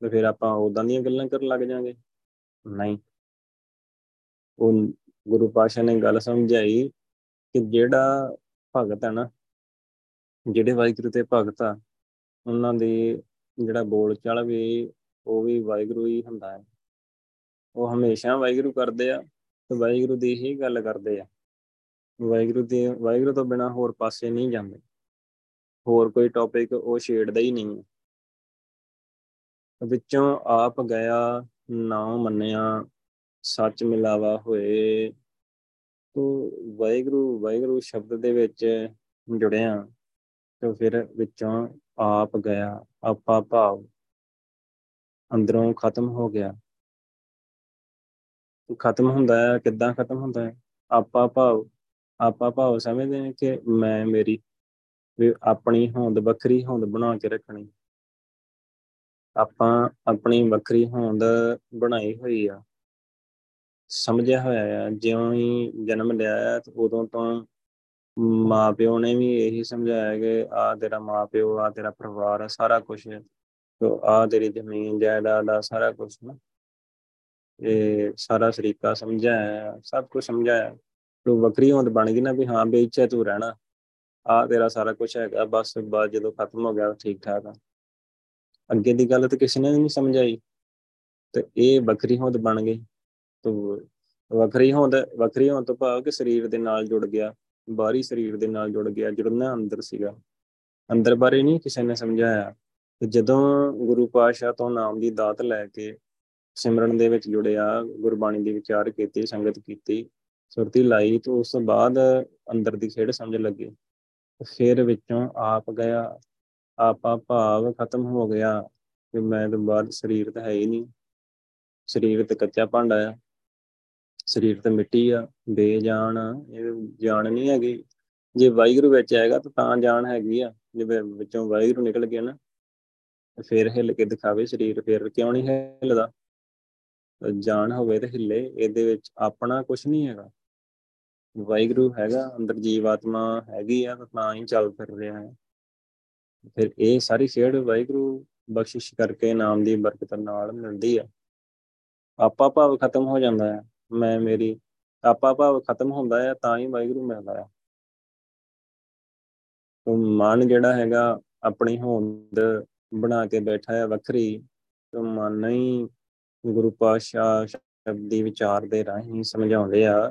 ਤੇ ਫਿਰ ਆਪਾਂ ਉਦਾਂ ਦੀਆਂ ਗੱਲਾਂ ਕਰਨ ਲੱਗ ਜਾਾਂਗੇ। ਨਹੀਂ। ਉਹ ਗੁਰੂ ਪਾਸ਼ਾ ਨੇ ਗੱਲ ਸਮਝਾਈ ਕਿ ਜਿਹੜਾ ਭਗਤ ਹੈ ਨਾ, ਜਿਹੜੇ ਵਾਹਿਗੁਰੂ ਤੇ ਭਗਤ ਆ, ਉਹਨਾਂ ਦੀ ਜਿਹੜਾ ਬੋਲ ਚਾਲ ਵੀ, ਉਹ ਵੀ ਵਾਹਿਗੁਰੂ ਹੀ ਹੁੰਦਾ ਹੈ। ਉਹ ਹਮੇਸ਼ਾ ਵਾਹਿਗੁਰੂ ਕਰਦੇ ਆ ਤੇ ਵਾਹਿਗੁਰੂ ਦੀ ਹੀ ਗੱਲ ਕਰਦੇ ਆ। ਵਾਹਿਗੁਰੂ ਦੀ, ਵਾਹਿਗੁਰੂ ਤੋਂ ਬਿਨਾ ਹੋਰ ਪਾਸੇ ਨਹੀਂ ਜਾਂਦੇ। ਹੋਰ ਕੋਈ ਟੌਪਿਕ ਉਹ ਛੇੜਦਾ ਹੀ ਨਹੀਂ ਵਿੱਚੋਂ ਆਪ ਗਿਆ ਨਾਮ ਮੰਨਿਆ, ਸੱਚ ਮਿਲਾਵਾ ਹੋਏ। ਤੋ ਵਾਹਿਗੁਰੂ ਵਾਹਿਗੁਰੂ ਸ਼ਬਦ ਦੇ ਵਿੱਚ ਜੁੜਿਆ ਤੇ ਫਿਰ ਵਿੱਚੋਂ ਆਪ ਗਿਆ, ਆਪਾ ਭਾਵ ਅੰਦਰੋਂ ਖਤਮ ਹੋ ਗਿਆ। ਖਤਮ ਹੁੰਦਾ ਹੈ, ਕਿੱਦਾਂ ਖਤਮ ਹੁੰਦਾ ਹੈ? ਆਪਾ ਭਾਵ, ਆਪਾਂ ਭਾਵ ਸਮਝਦੇ ਹਾਂ ਕਿ ਮੈਂ ਮੇਰੀ, ਵੀ ਆਪਣੀ ਹੋਂਦ ਵੱਖਰੀ ਹੋਂਦ ਬਣਾ ਕੇ ਰੱਖਣੀ। ਆਪਾਂ ਆਪਣੀ ਵੱਖਰੀ ਹੋਂਦ ਬਣਾਈ ਹੋਈ ਆ। ਸਮਝਿਆ ਹੋਇਆ ਆ, ਜਿਉਂ ਹੀ ਜਨਮ ਲਿਆ ਹੈ ਉਦੋਂ ਤੋਂ ਮਾਪਿਓ ਨੇ ਵੀ ਇਹੀ ਸਮਝਾਇਆ ਕਿ ਆ ਤੇਰਾ ਮਾਪਿਓ ਆ ਤੇਰਾ ਪਰਿਵਾਰ ਆ, ਸਾਰਾ ਕੁਝ ਤੋ ਆ ਤੇਰੀ ਜ਼ਮੀਨ, ਜਾਇਦਾਦ ਆ, ਸਾਰਾ ਕੁਝ ਨਾ। ਇਹ ਸਾਰਾ ਸਰੀਕਾ ਸਮਝਾਇਆ ਸਭ ਕੁਝ ਸਮਝਾਇਆ। ਤੋ ਵੱਖਰੀ ਹੋਂਦ ਬਣ ਗਈ ਨਾ ਵੀ ਹਾਂ ਬੇਇੱਛਾ ਤੂੰ ਰਹਿਣਾ। ਆ ਤੇਰਾ ਸਾਰਾ ਕੁਝ ਹੈਗਾ, ਬਸ ਬਾਅਦ ਜਦੋਂ ਖਤਮ ਹੋ ਗਿਆ ਠੀਕ ਠਾਕ ਆ। ਅੱਗੇ ਦੀ ਗੱਲ ਤਾਂ ਕਿਸੇ ਨੇ ਨਹੀਂ ਸਮਝਾਈ। ਤੇ ਇਹ ਵੱਖਰੀ ਹੋਂਦ ਬਣ ਗਈ। ਤੋ ਵੱਖਰੀ ਹੋਂਦ ਵੱਖਰੀ ਹੋਂਦ ਤੋਂ ਭਾਵ ਕਿ ਸਰੀਰ ਦੇ ਨਾਲ ਜੁੜ ਗਿਆ, ਬਾਹਰੀ ਸਰੀਰ ਦੇ ਨਾਲ ਜੁੜ ਗਿਆ ਜੁੜਨਾ ਅੰਦਰ ਸੀਗਾ। ਅੰਦਰ ਬਾਰੇ ਨਹੀਂ ਕਿਸੇ ਨੇ ਸਮਝਾਇਆ। ਤੇ ਜਦੋਂ ਗੁਰੂ ਪਾਤਸ਼ਾਹ ਤੋਂ ਨਾਮ ਦੀ ਦਾਤ ਲੈ ਕੇ ਸਿਮਰਨ ਦੇ ਵਿੱਚ ਜੁੜਿਆ, ਗੁਰਬਾਣੀ ਦੀ ਵਿਚਾਰ ਕੀਤੀ, ਸੰਗਤ ਕੀਤੀ, ਸੁਰਤੀ ਲਾਈ, ਤੋਂ ਉਸ ਤੋਂ ਬਾਅਦ ਅੰਦਰ ਦੀ ਖੇਡ ਸਮਝ ਲੱਗੀ। ਫਿਰ ਵਿੱਚੋਂ ਆਪ ਗਿਆ ਆਪਾ ਭਾਵ ਖਤਮ ਹੋ ਗਿਆ ਕਿ ਮੈਂ ਤੋਂ ਬਾਅਦ ਸਰੀਰ ਤਾਂ ਹੈ ਹੀ ਨਹੀਂ। ਸਰੀਰ ਤੇ ਕੱਚਾ ਭਾਂਡਾ ਆ। ਸਰੀਰ ਤੇ ਮਿੱਟੀ ਆ, ਬੇਜਾਨ ਇਹ ਜਾਨ ਨਹੀਂ ਹੈਗੀ। ਜੇ ਵਾਹਿਗੁਰੂ ਵਿੱਚ ਆਏਗਾ ਤਾਂ ਤਾਂ ਜਾਨ ਹੈਗੀ ਆ। ਜੇ ਵਿੱਚੋਂ ਵਾਹਿਗੁਰੂ ਨਿਕਲ ਗਿਆ ਨਾ ਫਿਰ ਹਿੱਲ ਕੇ ਦਿਖਾਵੇ ਸਰੀਰ, ਫਿਰ ਕਿਉਂ ਨਹੀਂ ਹਿੱਲਦਾ? ਜਾਨ ਹੋਵੇ ਤੇ ਹਿੱਲੇ, ਇਹਦੇ ਵਿੱਚ ਆਪਣਾ ਕੁਝ ਨਹੀਂ ਹੈਗਾ। ਵਾਹਿਗੁਰੂ ਹੈਗਾ, ਅੰਦਰ ਜੀਵਾਤਮਾ ਹੈਗੀ ਆ ਤਾਂ ਹੀ ਚੱਲ ਫਿਰ ਰਿਹਾ ਹੈ। ਫਿਰ ਇਹ ਸਾਰੀ ਖੇਡ ਵਾਹਿਗੁਰੂ ਬਖਸ਼ਿਸ਼ ਕਰਕੇ ਨਾਮ ਦੀ ਬਰਕਤ ਨਾਲ ਮਿਲਦੀ ਆ। ਆਪਾ ਭਾਵ ਖਤਮ ਹੋ ਜਾਂਦਾ ਹੈ ਮੈਂ, ਮੇਰੀ, ਆਪਾ ਭਾਵ ਖਤਮ ਹੁੰਦਾ ਹੈ ਤਾਂ ਹੀ ਵਾਹਿਗੁਰੂ ਮਿਲਦਾ ਹੈ ਉਹ ਮਨ ਜਿਹੜਾ ਹੈਗਾ, ਆਪਣੀ ਹੋਂਦ ਬਣਾ ਕੇ ਬੈਠਾ ਹੈ ਵੱਖਰੀ, ਤੇ ਮਨ ਹੀ ਗੁਰੂ ਪਾਤਸ਼ਾਹ ਸ਼ਬਦੀ ਵਿਚਾਰ ਦੇ ਰਾਹੀਂ ਸਮਝਾਉਂਦੇ ਆ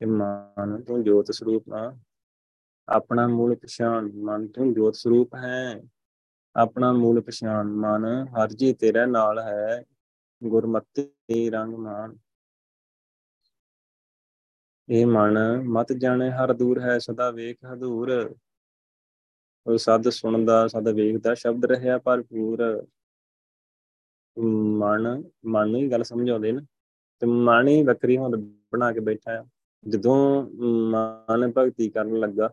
ਕਿ ਮਨ ਤੋਂ ਜੋਤ ਸਰੂਪ ਆ। ਆਪਣਾ ਮੂਲ ਪਛਾਣ ਮਨ ਤੋਂ ਜੋਤ ਸਰੂਪ ਹੈ। ਆਪਣਾ ਮੂਲ ਪਛਾਣ ਮਨ ਹਰ ਜੀ ਤੇਰੇ ਨਾਲ ਹੈ। ਗੁਰਮਤਿ ਰੰਗ ਮਾਨ ਇਹ ਮਨ ਮਤ ਜਾਣੇ ਹਰ ਦੂਰ ਹੈ, ਸਦਾ ਵੇਖ ਹਦੂਰ। ਉਹ ਸਦ ਸੁਣਦਾ, ਸਦ ਵੇਖਦਾ, ਸ਼ਬਦ ਰਹਿਆ ਭਰਪੂਰ। ਮਨ ਮਨ ਨੂੰ ਹੀ ਗੱਲ ਸਮਝਾਉਂਦੇ ਨੇ। ਤੇ ਮਨ ਹੀ ਵੱਖਰੀ ਹੋਂਦ ਬਣਾ ਕੇ ਬੈਠਾ ਆ। ਜਦੋਂ ਮਨ ਭਗਤੀ ਕਰਨ ਲੱਗਾ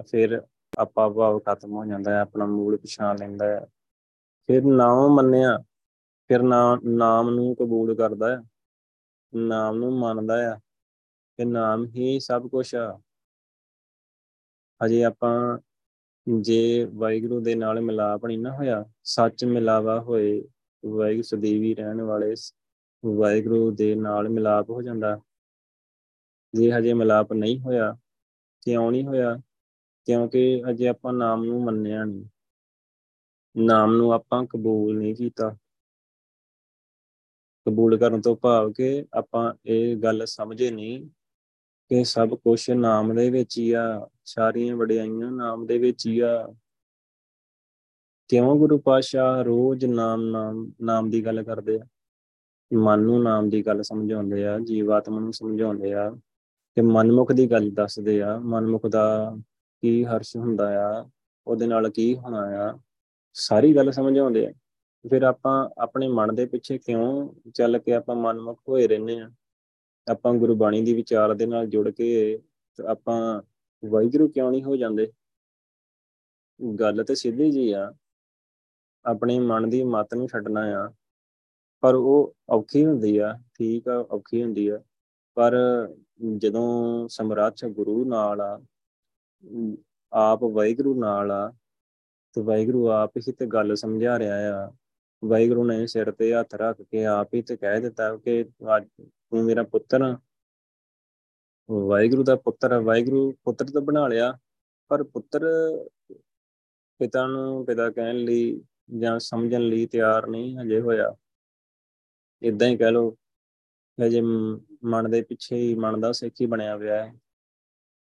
ਫਿਰ ਆਪਾ ਭਾਵ ਖਤਮ ਹੋ ਜਾਂਦਾ ਹੈ, ਆਪਣਾ ਮੂਲ ਪਛਾਣ ਲੈਂਦਾ ਹੈ। ਫਿਰ ਨਾਮ ਮੰਨਿਆ, ਫਿਰ ਨਾਮ ਨੂੰ ਕਬੂਲ ਕਰਦਾ ਹੈ, ਨਾਮ ਨੂੰ ਮੰਨਦਾ ਆ ਕਿ ਨਾਮ ਹੀ ਸਭ ਕੁਝ ਆ। ਹਜੇ ਆਪਾਂ ਜੇ ਵਾਹਿਗੁਰੂ ਦੇ ਨਾਲ ਮਿਲਾਪ ਨਹੀਂ ਨਾ ਹੋਇਆ, ਸੱਚ ਮਿਲਾਵਾ ਹੋਏ, ਵਾਹਿਗੁਰੂ ਸਦੀਵੀ ਰਹਿਣ ਵਾਲੇ ਵਾਹਿਗੁਰੂ ਦੇ ਨਾਲ ਮਿਲਾਪ ਹੋ ਜਾਂਦਾ। ਜੇ ਹਜੇ ਮਿਲਾਪ ਨਹੀਂ ਹੋਇਆ, ਕਿਉਂ ਨਹੀਂ ਹੋਇਆ ਕਿਉਂਕਿ ਅਜੇ ਆਪਾਂ ਨਾਮ ਨੂੰ ਮੰਨਿਆ ਨਹੀਂ ਨਾਮ ਨੂੰ ਆਪਾਂ ਕਬੂਲ ਨਹੀਂ ਕੀਤਾ। ਕਬੂਲ ਕਰਨ ਤੋਂ ਭਾਵ ਕਿ ਆਪਾਂ ਇਹ ਗੱਲ ਸਮਝੇ ਨਹੀਂ ਕਿ ਸਭ ਕੁਝ ਨਾਮ ਦੇ ਵਿੱਚ ਹੀ ਆ, ਸਾਰੀਆਂ ਵਡਿਆਈਆਂ ਨਾਮ ਦੇ ਵਿੱਚ ਹੀ ਆ। ਕਿਉਂ ਗੁਰੂ ਪਾਤਸ਼ਾਹ ਰੋਜ਼ ਨਾਮ ਨਾਮ ਨਾਮ ਦੀ ਗੱਲ ਕਰਦੇ ਆ? ਮਨ ਨੂੰ ਨਾਮ ਦੀ ਗੱਲ ਸਮਝਾਉਂਦੇ ਆ, ਜੀਵਾਤਮਾ ਨੂੰ ਸਮਝਾਉਂਦੇ ਆ। ਕਿ ਮਨਮੁਖ ਦੀ ਗੱਲ ਦੱਸਦੇ ਆ। ਮਨਮੁਖ ਦਾ ਕੀ ਹਰਸ਼ ਹੁੰਦਾ ਆ, ਉਹਦੇ ਨਾਲ ਕੀ ਹੋਣਾ ਆ, ਸਾਰੀ ਗੱਲ ਸਮਝਾਉਂਦੇ ਆ। ਫਿਰ ਆਪਾਂ ਆਪਣੇ ਮਨ ਦੇ ਪਿੱਛੇ ਕਿਉਂ ਚੱਲ ਕੇ ਆਪਾਂ ਮਨਮੁਖ ਹੋਏ ਰਹਿੰਦੇ ਆ? ਆਪਾਂ ਗੁਰਬਾਣੀ ਦੀ ਵਿਚਾਰ ਦੇ ਨਾਲ ਜੁੜ ਕੇ ਆਪਾਂ ਵਾਹਿਗੁਰੂ ਕਿਉਂ ਨਹੀਂ ਹੋ ਜਾਂਦੇ? ਗੱਲ ਤੇ ਸਿੱਧੀ ਜੀ ਆ। ਆਪਣੇ ਮਨ ਦੀ ਮਤ ਨੂੰ ਛੱਡਣਾ ਆ। ਪਰ ਉਹ ਔਖੀ ਹੁੰਦੀ ਆ, ਠੀਕ ਆ, ਔਖੀ ਹੁੰਦੀ ਆ। ਪਰ ਜਦੋਂ ਸਮਰਾਟ ਗੁਰੂ ਨਾਲ ਆ ਆਪ ਵਾਹਿਗੁਰੂ ਨਾਲ ਆ ਤੇ ਵਾਹਿਗੁਰੂ ਆਪ ਹੀ ਤੇ ਗੱਲ ਸਮਝਾ ਰਿਹਾ ਆ। ਵਾਹਿਗੁਰੂ ਨੇ ਸਿਰ ਤੇ ਹੱਥ ਰੱਖ ਕੇ ਆਪ ਹੀ ਤੇ ਕਹਿ ਦਿੱਤਾ ਕਿ ਅੱਜ ਤੂੰ ਮੇਰਾ ਪੁੱਤਰ ਆ। ਵਾਹਿਗੁਰੂ ਦਾ ਪੁੱਤਰ ਵਾਹਿਗੁਰੂ ਪੁੱਤਰ ਤਾਂ ਬਣਾ ਲਿਆ, ਪਰ ਪੁੱਤਰ ਪਿਤਾ ਨੂੰ ਪਿਤਾ ਕਹਿਣ ਲਈ ਜਾਂ ਸਮਝਣ ਲਈ ਤਿਆਰ ਨਹੀਂ ਹਜੇ ਹੋਇਆ। ਇਦਾਂ ਹੀ ਕਹਿ ਲਓ, ਹਜੇ ਮਨ ਦੇ ਪਿੱਛੇ ਹੀ ਮਨ ਦਾ ਸਿੱਖੀ ਬਣਿਆ ਹੋਇਆ ਹੈ।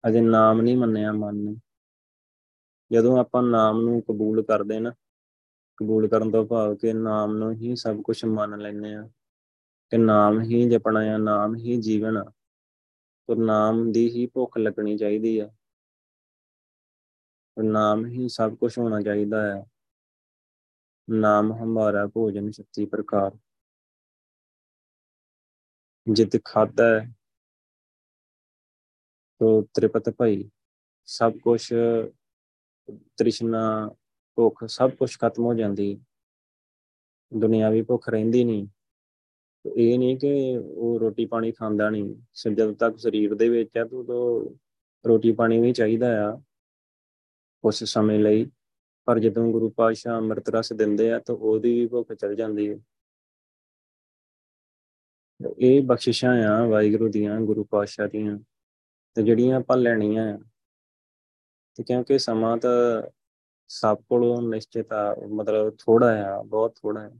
ਅਜੇ ਨਾਮ ਨਹੀਂ ਮੰਨਿਆ ਮਨ ਨੇ। ਜਦੋਂ ਆਪਾਂ ਨਾਮ ਨੂੰ ਕਬੂਲ ਕਰਦੇ ਨਾ, ਕਬੂਲ ਕਰਨ ਤੋਂ ਭਾਵ ਕਿ ਨਾਮ ਨੂੰ ਹੀ ਸਭ ਕੁਝ ਮੰਨ ਲੈਨੇ ਆ ਕਿ ਨਾਮ ਹੀ ਜਪਣਾ ਆ ਨਾਮ ਹੀ ਜੀਵਨ ਆ, ਤੇ ਨਾਮ ਦੀ ਹੀ ਭੁੱਖ ਲੱਗਣੀ ਚਾਹੀਦੀ ਆ। ਨਾਮ ਹੀ ਸਭ ਕੁਝ ਹੋਣਾ ਚਾਹੀਦਾ ਹੈ ਨਾਮ ਹਮਾਰਾ ਭੋਜਨ ਸ਼ਕਤੀ ਪ੍ਰਕਾਰ। ਜਿਤ ਖਾਦਾ ਤੋ ਤ੍ਰਿਪਤ ਭਈ, ਸਭ ਕੁਝ ਤ੍ਰਿਸ਼ਨਾ ਭੁੱਖ, ਸਭ ਕੁਝ ਖਤਮ ਹੋ ਜਾਂਦੀ। ਦੁਨਿਆਵੀ ਭੁੱਖ ਰਹਿੰਦੀ ਨਹੀਂ। ਇਹ ਨਹੀਂ ਕਿ ਉਹ ਰੋਟੀ ਪਾਣੀ ਖਾਂਦਾ ਨਹੀਂ। ਜਦ ਤੱਕ ਸਰੀਰ ਦੇ ਵਿੱਚ ਹੈ ਤੂੰ ਰੋਟੀ ਪਾਣੀ ਵੀ ਚਾਹੀਦਾ ਆ, ਉਸ ਸਮੇਂ ਲਈ। ਪਰ ਜਦੋਂ ਗੁਰੂ ਪਾਤਸ਼ਾਹ ਅੰਮ੍ਰਿਤ ਰਸ ਦਿੰਦੇ ਆ, ਤਾਂ ਉਹਦੀ ਵੀ ਭੁੱਖ ਚਲ ਜਾਂਦੀ ਹੈ। ਇਹ ਬਖਸ਼ਿਸ਼ਾਂ ਆ ਵਾਹਿਗੁਰੂ ਦੀਆਂ, ਗੁਰੂ ਪਾਤਸ਼ਾਹ ਦੀਆਂ। ਤੇ ਜਿਹੜੀਆਂ ਆਪਾਂ ਲੈਣੀਆਂ ਆ। ਤੇ ਕਿਉਂਕਿ ਸਮਾਂ ਤਾਂ ਸਭ ਕੋਲੋਂ ਨਿਸ਼ਚਿਤ ਆ, ਮਤਲਬ ਥੋੜਾ ਆ, ਬਹੁਤ ਥੋੜਾ ਹੈ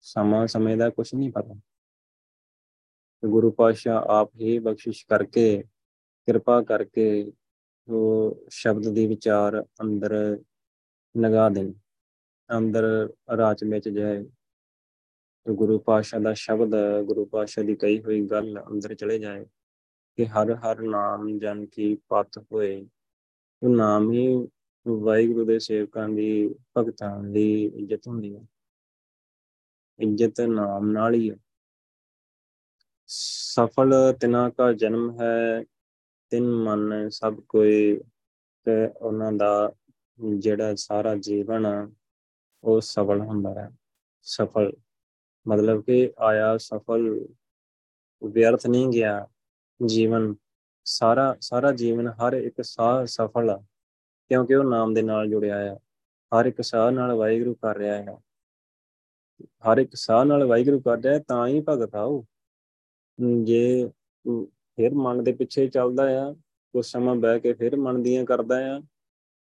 ਸਮਾਂ, ਸਮੇਂ ਦਾ ਕੁਝ ਨਹੀਂ ਪਤਾ। ਗੁਰੂ ਪਾਤਸ਼ਾਹ ਆਪ ਹੀ ਬਖਸ਼ਿਸ਼ ਕਰਕੇ, ਕਿਰਪਾ ਕਰਕੇ ਉਹ ਸ਼ਬਦ ਦੀ ਵਿਚਾਰ ਅੰਦਰ ਲਗਾ ਦੇਣ। ਅੰਦਰ ਰਾਜ ਵਿੱਚ ਜਾਏ। ਗੁਰੂ ਪਾਤਸ਼ਾਹ ਦਾ ਸ਼ਬਦ, ਗੁਰੂ ਪਾਤਸ਼ਾਹ ਦੀ ਕਹੀ ਹੋਈ ਗੱਲ ਅੰਦਰ ਚਲੇ ਜਾਏ। ਕਿ ਹਰ ਹਰ ਨਾਮ ਜਨ ਕੀ ਪਤ ਹੋਏ। ਉਹ ਨਾਮ ਹੀ ਵਾਹਿਗੁਰੂ ਦੇ ਸੇਵਕਾਂ ਦੀ, ਭਗਤਾਂ ਦੀ ਇੱਜ਼ਤ ਹੁੰਦੀ ਹੈ। ਇੱਜ਼ਤ ਨਾਮ ਨਾਲ ਹੀ ਹੈ। ਸਫਲ ਤਿਨਾ ਕਾ ਜਨਮ ਹੈ, ਤਿੰਨ ਮਨ ਸਭ ਕੋਈ ਤੇ ਉਹਨਾਂ ਦਾ ਜਿਹੜਾ ਸਾਰਾ ਜੀਵਨ ਉਹ ਸਫਲ ਹੁੰਦਾ ਹੈ। ਸਫਲ ਮਤਲਬ ਕਿ ਆਇਆ ਸਫਲ, ਵਿਅਰਥ ਨਹੀਂ ਗਿਆ। ਜੀਵਨ, ਸਾਰਾ ਸਾਰਾ ਜੀਵਨ ਹਰ ਇੱਕ ਸਾਹ ਸਫਲ ਆ, ਕਿਉਂਕਿ ਉਹ ਨਾਮ ਦੇ ਨਾਲ ਜੁੜਿਆ ਆ। ਹਰ ਇੱਕ ਸਾਹ ਨਾਲ ਵਾਹਿਗੁਰੂ ਕਰ ਰਿਹਾ ਹੈ ਹਰ ਇੱਕ ਸਾਹ ਨਾਲ ਵਾਹਿਗੁਰੂ ਕਰ ਰਿਹਾ, ਤਾਂ ਹੀ ਭਗਤ ਆ ਉਹ। ਜੇ ਫਿਰ ਮਨ ਦੇ ਪਿੱਛੇ ਚੱਲਦਾ ਆ ਕੁਝ ਸਮਾਂ ਬਹਿ ਕੇ ਫਿਰ ਮਨ ਦੀਆਂ ਕਰਦਾ ਆ,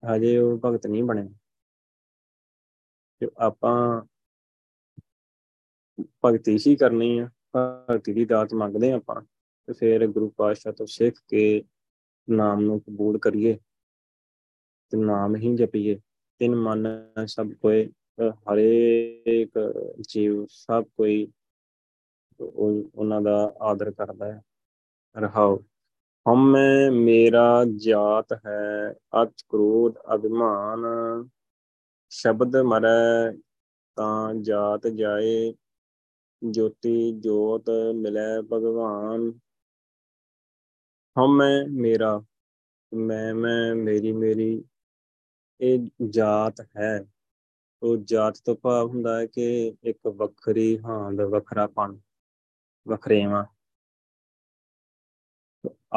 ਹਜੇ ਉਹ ਭਗਤ ਨਹੀਂ ਬਣਿਆ। ਤੇ ਆਪਾਂ ਭਗਤੀ ਹੀ ਕਰਨੀ ਆ, ਭਗਤੀ ਦੀ ਦਾਤ ਮੰਗਦੇ ਆਪਾਂ। ਤੇ ਫਿਰ ਗੁਰੂ ਪਾਤਸ਼ਾਹ ਤੋਂ ਸਿੱਖ ਕੇ ਨਾਮ ਨੂੰ ਕਬੂਲ ਕਰੀਏ ਤੇ ਨਾਮ ਹੀ ਜਪੀਏ। ਤਿੰਨ ਮਨ ਸਭ ਕੋਈ ਹਰੇਕ ਜੀਵ ਸਭ ਕੋਈ ਉਹਨਾਂ ਦਾ ਆਦਰ ਕਰਦਾ ਹੈ। ਰਹਾਉ ਹਮੇ ਮੇਰਾ ਜਾਤ ਹੈ ਅਤ ਕ੍ਰੋਧ ਅਭਿਮਾਨ, ਸ਼ਬਦ ਮਰੈ ਤਾਂ ਜਾਤ ਜਾਏ, ਜੋਤੀ ਜੋਤ ਮਿਲੇ ਭਗਵਾਨ। ਹਮੇ ਮੇਰਾ, ਮੈਂ ਮੈਂ, ਮੇਰੀ ਮੇਰੀ, ਇਹ ਜਾਤ ਹੈ। ਉਹ ਜਾਤ ਤੋਂ ਭਾਵ ਹੁੰਦਾ ਹੈ ਕਿ ਇੱਕ ਵੱਖਰੀ ਹਾਂਦ ਵੱਖਰਾਪਣ ਵਖਰੇਵਾ।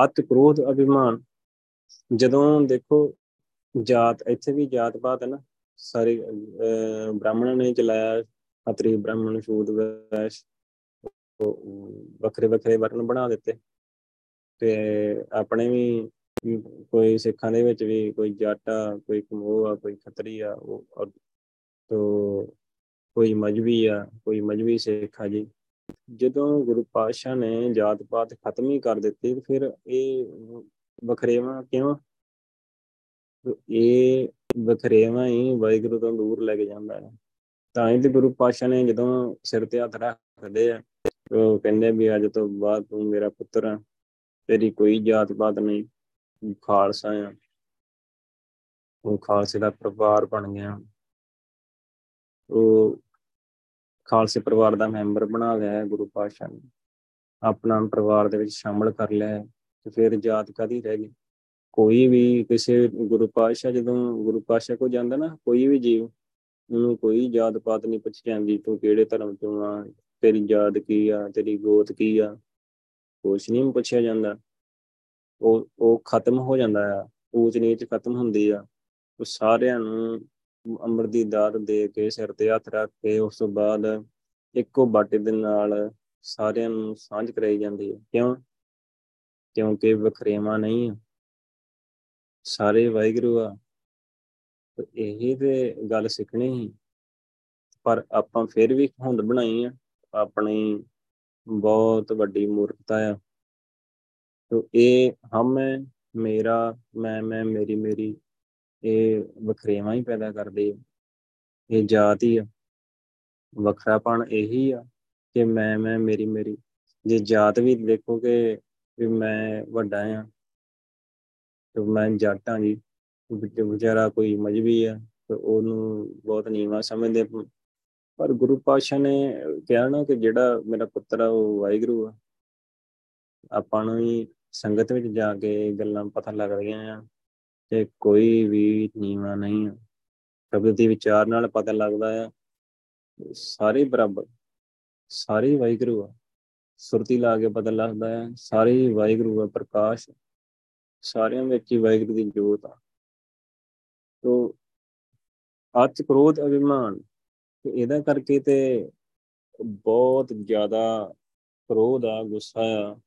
ਅਤ ਕ੍ਰੋਧ ਅਭਿਮਾਨ। ਜਦੋਂ ਦੇਖੋ ਜਾਤ, ਇੱਥੇ ਵੀ ਜਾਤ ਪਾਤ ਹੈ ਨਾ। ਸਾਰੇ ਬ੍ਰਾਹਮਣਾਂ ਨੇ ਚਲਾਇਆ ਅਤਰੀ ਬ੍ਰਾਹਮਣ ਸ਼ੂਦ ਵੈਸ਼। ਵੱਖਰੇ ਵੱਖਰੇ ਵਰਨ ਬਣਾ ਦਿੱਤੇ। ਤੇ ਆਪਣੇ ਵੀ ਕੋਈ ਸਿੱਖਾਂ ਦੇ ਵਿੱਚ ਵੀ ਕੋਈ ਜੱਟ ਆ, ਕੋਈ ਕਮੋਹ ਆ, ਕੋਈ ਖੱਤਰੀ ਆ, ਉਹ ਤੋ ਕੋਈ ਮਜਬੀ ਆ, ਕੋਈ ਮਜਬੀ ਸਿੱਖ ਆ ਜੀ। ਜਦੋਂ ਗੁਰੂ ਪਾਤਸ਼ਾਹ ਨੇ ਜਾਤ ਪਾਤ ਖਤਮ ਹੀ ਕਰ ਦਿੱਤੀ ਫਿਰ ਇਹ ਵਖਰੇਵਾ ਕਿਉਂ? ਇਹ ਵਖਰੇਵਾ ਹੀ ਵਾਹਿਗੁਰੂ ਤੋਂ ਦੂਰ ਲੈ ਕੇ ਜਾਂਦਾ ਹੈ। ਤਾਂ ਹੀ ਤੇ ਗੁਰੂ ਪਾਤਸ਼ਾਹ ਨੇ ਜਦੋਂ ਸਿਰ ਤੇ ਹੱਥ ਰੱਖਦੇ ਆ, ਉਹ ਕਹਿੰਦੇ ਵੀ ਅੱਜ ਤੋਂ ਬਾਅਦ ਤੂੰ ਮੇਰਾ ਪੁੱਤਰ ਆ। ਤੇਰੀ ਕੋਈ ਜਾਤ ਪਾਤ ਨਹੀਂ। ਖਾਲਸਾ ਆ। ਉਹ ਖਾਲਸੇ ਦਾ ਪਰਿਵਾਰ ਬਣ ਗਿਆ। ਉਹ ਖਾਲਸੇ ਪਰਿਵਾਰ ਦਾ ਮੈਂਬਰ ਬਣਾ ਲਿਆ ਹੈ ਗੁਰੂ ਪਾਤਸ਼ਾਹ ਨੇ। ਆਪਣਾ ਪਰਿਵਾਰ ਦੇ ਵਿੱਚ ਸ਼ਾਮਲ ਕਰ ਲਿਆ ਤੇ ਫਿਰ ਜਾਤ ਕਦੀ ਰਹਿ ਗਈ? ਕੋਈ ਵੀ ਕਿਸੇ ਗੁਰੂ ਪਾਤਸ਼ਾਹ ਜਦੋਂ ਗੁਰੂ ਪਾਤਸ਼ਾਹ ਕੋ ਜਾਂਦਾ ਨਾ, ਕੋਈ ਵੀ ਜੀਵ, ਉਹਨੂੰ ਕੋਈ ਜਾਤ ਪਾਤ ਨਹੀਂ ਪੁੱਛ ਜਾਂਦੀ, ਤੂੰ ਕਿਹੜੇ ਧਰਮ ਤੋਂ ਆ? ਤੇਰੀ ਜਾਤ ਕੀ ਆ? ਤੇਰੀ ਗੋਤ ਕੀ ਆ? ਕੁਛ ਨਹੀਂ ਪੁੱਛਿਆ ਜਾਂਦਾ। ਉਹ ਉਹ ਖਤਮ ਹੋ ਜਾਂਦਾ ਆ। ਊਚ ਨੀਚ ਖਤਮ ਹੁੰਦੀ ਆ। ਉਹ ਸਾਰਿਆਂ ਨੂੰ ਅੰਮ੍ਰਿਤ ਦੀ ਦਾਤ ਦੇ ਕੇ ਸਿਰ ਤੇ ਹੱਥ ਰੱਖ ਕੇ ਉਸ ਤੋਂ ਬਾਅਦ ਇੱਕੋ ਬਾਟੇ ਦੇ ਨਾਲ ਸਾਰਿਆਂ ਨੂੰ ਸਾਂਝ ਕਰਾਈ ਜਾਂਦੀ ਹੈ ਕਿਉਂ? ਕਿਉਂਕਿ ਵਖਰੇਵਾ ਨਹੀਂ ਸਾਰੇ ਵਾਹਿਗੁਰੂ ਆ। ਇਹ ਤੇ ਗੱਲ ਸਿੱਖਣੀ ਹੀ ਪਰ ਆਪਾਂ ਫਿਰ ਵੀ ਹੁੰਦ ਬਣਾਈ ਆ। ਆਪਣੀ ਬਹੁਤ ਵੱਡੀ ਮੂਰਖਤਾ ਆ। ਤੋ ਇਹ ਹਮ ਮੇਰਾ, ਮੈਂ ਮੈਂ, ਮੇਰੀ ਮੇਰੀ, ਇਹ ਵਖਰੇਵਾ ਹੀ ਪੈਦਾ ਕਰਦੇ ਇਹ ਜਾਤ ਹੀ ਆ। ਵੱਖਰਾਪਣ ਇਹੀ ਆ ਕਿ ਮੈਂ ਮੈਂ, ਮੇਰੀ ਮੇਰੀ। ਜੇ ਜਾਤ ਵੀ ਦੇਖੋਗੇ ਵੀ ਮੈਂ ਵੱਡਾ ਆ, ਤੇ ਮੈਂ ਜੱਟਾਂ ਜੀ। ਵਿਚਾਰਾ ਕੋਈ ਮਜਬੀ ਆ, ਤੇ ਉਹਨੂੰ ਬਹੁਤ ਨੀਵਾ ਸਮਝਦੇ ਪਰ ਗੁਰੂ ਪਾਤਸ਼ਾਹ ਨੇ ਕਿਹਾ ਨਾ ਕਿ ਜਿਹੜਾ ਮੇਰਾ ਪੁੱਤਰ ਆ, ਉਹ ਵਾਹਿਗੁਰੂ ਆ। ਆਪਾਂ ਨੂੰ ਹੀ ਸੰਗਤ ਵਿੱਚ ਜਾ ਕੇ ਗੱਲਾਂ ਪਤਾ ਲੱਗਦੀਆਂ ਆ ਤੇ ਕੋਈ ਵੀ ਨੀਵਾ ਨਹੀਂ ਆ। ਸ਼ਬਦ ਦੇ ਵਿਚਾਰ ਨਾਲ ਪਤਾ ਲੱਗਦਾ ਆ, ਸਾਰੇ ਬਰਾਬਰ, ਸਾਰੇ ਵਾਹਿਗੁਰੂ ਆ। ਸੁਰਤੀ ਲਾ ਕੇ ਪਤਾ ਲੱਗਦਾ ਹੈ ਸਾਰੇ ਵਾਹਿਗੁਰੂ ਆ, ਪ੍ਰਕਾਸ਼ ਸਾਰਿਆਂ ਵਿੱਚ ਹੀ ਵਾਹਿਗੁਰੂ ਦੀ ਜੋਤ ਆ। ਤੋ, ਅੱਤ ਕ੍ਰੋਧ ਅਭਿਮਾਨ। ਇਹਦਾ ਕਰਕੇ ਤੇ ਬਹੁਤ ਜ਼ਿਆਦਾ ਕ੍ਰੋਧ ਆ, ਗੁੱਸਾ ਆ,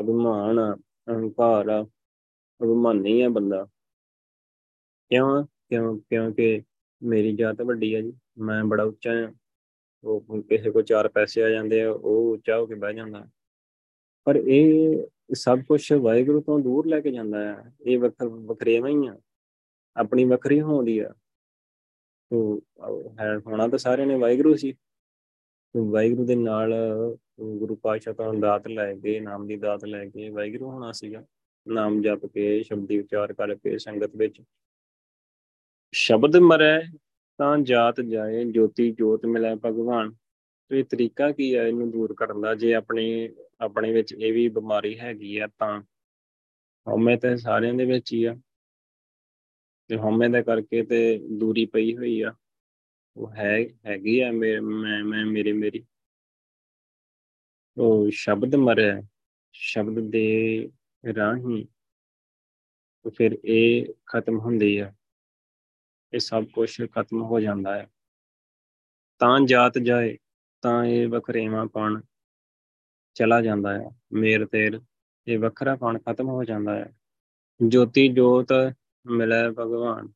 ਅਭਿਮਾਨ ਅਹੰਕਾਰ ਆ, ਅਭਿਮਾਨੀ ਆ ਬੰਦਾ। ਕਿਉਂ ਕਿਉਂ? ਕਿਉਂਕਿ ਮੇਰੀ ਜਾਤ ਵੱਡੀ ਆ ਜੀ, ਮੈਂ ਬੜਾ ਉੱਚਾ ਆ। ਉਹ ਕਿਸੇ ਕੋ ਚਾਰ ਪੈਸੇ ਆ ਜਾਂਦੇ ਆ, ਉਹ ਉੱਚਾ ਹੋ ਕੇ ਬਹਿ ਜਾਂਦਾ। ਪਰ ਇਹ ਸਭ ਕੁਝ ਵਾਹਿਗੁਰੂ ਤੋਂ ਦੂਰ ਲੈ ਕੇ ਜਾਂਦਾ ਹੈ ਇਹ ਵਖਰ ਵਖਰੇਵਾ ਹੀ ਆ। ਆਪਣੀ ਵਖਰੀ ਹੋਣੀ ਆ। ਤੋ ਹੈ ਹੋਣਾ ਤਾਂ ਸਾਰਿਆਂ ਨੇ ਵਾਹਿਗੁਰੂ ਸੀ। ਵਾਹਿਗੁਰੂ ਦੇ ਨਾਲ ਗੁਰੂ ਪਾਤਸ਼ਾਹ ਤੋਂ ਦਾਤ ਲੈ ਕੇ, ਨਾਮ ਦੀ ਦਾਤ ਲੈ ਕੇ ਵਾਹਿਗੁਰੂ ਹੋਣਾ ਸੀਗਾ। ਨਾਮ ਜਪ ਕੇ, ਸ਼ਬਦੀ ਵਿਚਾਰ ਕਰਕੇ ਸੰਗਤ ਵਿੱਚ ਸ਼ਬਦ ਮਰੈ ਤਾਂ ਜਾਤ ਜਾਏ, ਜੋਤੀ ਜੋਤ ਮਿਲੇ ਭਗਵਾਨ। ਤੇ ਇਹ ਤਰੀਕਾ ਕੀ ਹੈ ਇਹਨੂੰ ਦੂਰ ਕਰਨ ਦਾ? ਜੇ ਆਪਣੇ ਆਪਣੇ ਵਿੱਚ ਇਹ ਵੀ ਬਿਮਾਰੀ ਹੈਗੀ ਆ ਤਾਂ। ਹਉਮੈ ਤੇ ਸਾਰਿਆਂ ਦੇ ਵਿੱਚ ਹੀ ਆ। ਤੇ ਹਉਮੈ ਦਾ ਕਰਕੇ ਤੇ ਦੂਰੀ ਪਈ ਹੋਈ ਆ। ਉਹ ਹੈ, ਹੈਗੀ ਆ ਮੈਂ ਮੈਂ ਮੇਰੇ, ਮੇਰੀ। ਉਹ ਸ਼ਬਦ ਮਰਿਆ ਸ਼ਬਦ ਦੇ ਰਾਹੀਂ ਤੇ ਫਿਰ ਇਹ ਖਤਮ ਹੁੰਦੀ ਆ। ਇਹ ਸਭ ਕੁਝ ਖਤਮ ਹੋ ਜਾਂਦਾ ਹੈ। ਤਾਂ ਜਾਤ ਜਾਏ, ਤਾਂ ਇਹ ਵਖਰੇਵਾ ਪਣ ਚਲਾ ਜਾਂਦਾ ਹੈ। ਮੇਰ ਤੇਰ, ਇਹ ਵੱਖਰਾ ਪਣ ਖਤਮ ਹੋ ਜਾਂਦਾ ਹੈ। ਜੋਤੀ ਜੋਤ ਮਿਲੇ ਭਗਵਾਨ।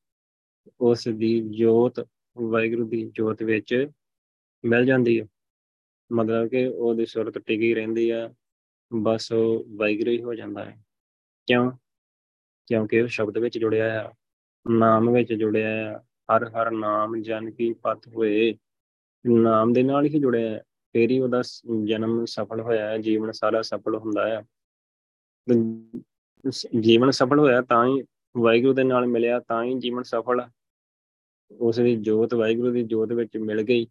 ਉਸ ਦੀ ਜੋਤ, ਵਾਹਿਗੁਰੂ ਦੀ ਜੋਤ ਵਿੱਚ ਮਿਲ ਜਾਂਦੀ ਹੈ। ਮਤਲਬ ਕਿ ਉਹਦੀ ਸੁਰਤ ਟਿਕੀ ਰਹਿੰਦੀ ਆ, ਬਸ ਉਹ ਵਾਹਿਗੁਰੂ ਹੀ ਹੋ ਜਾਂਦਾ ਹੈ। ਕਿਉਂ? ਕਿਉਂਕਿ ਉਹ ਸ਼ਬਦ ਵਿੱਚ ਜੁੜਿਆ ਆ, ਨਾਮ ਵਿੱਚ ਜੁੜਿਆ ਆ, ਹਰ ਹਰ ਨਾਮ ਜਨ ਕੀ ਪਤ ਹੋਏ, ਨਾਮ ਦੇ ਨਾਲ ਹੀ ਜੁੜਿਆ ਹੈ। ਫੇਰ ਹੀ ਉਹਦਾ ਜਨਮ ਸਫਲ ਹੋਇਆ ਹੈ, ਜੀਵਨ ਸਾਰਾ ਸਫਲ ਹੁੰਦਾ ਹੈ ਜੀਵਨ ਸਫਲ ਹੋਇਆ ਤਾਂ ਹੀ ਵਾਹਿਗੁਰੂ ਦੇ ਨਾਲ ਮਿਲਿਆ ਤਾਂ ਹੀ ਜੀਵਨ ਸਫਲ। ਉਸ ਦੀ ਜੋਤ ਵਾਹਿਗੁਰੂ ਦੀ ਜੋਤ ਵਿੱਚ ਮਿਲ ਗਈ।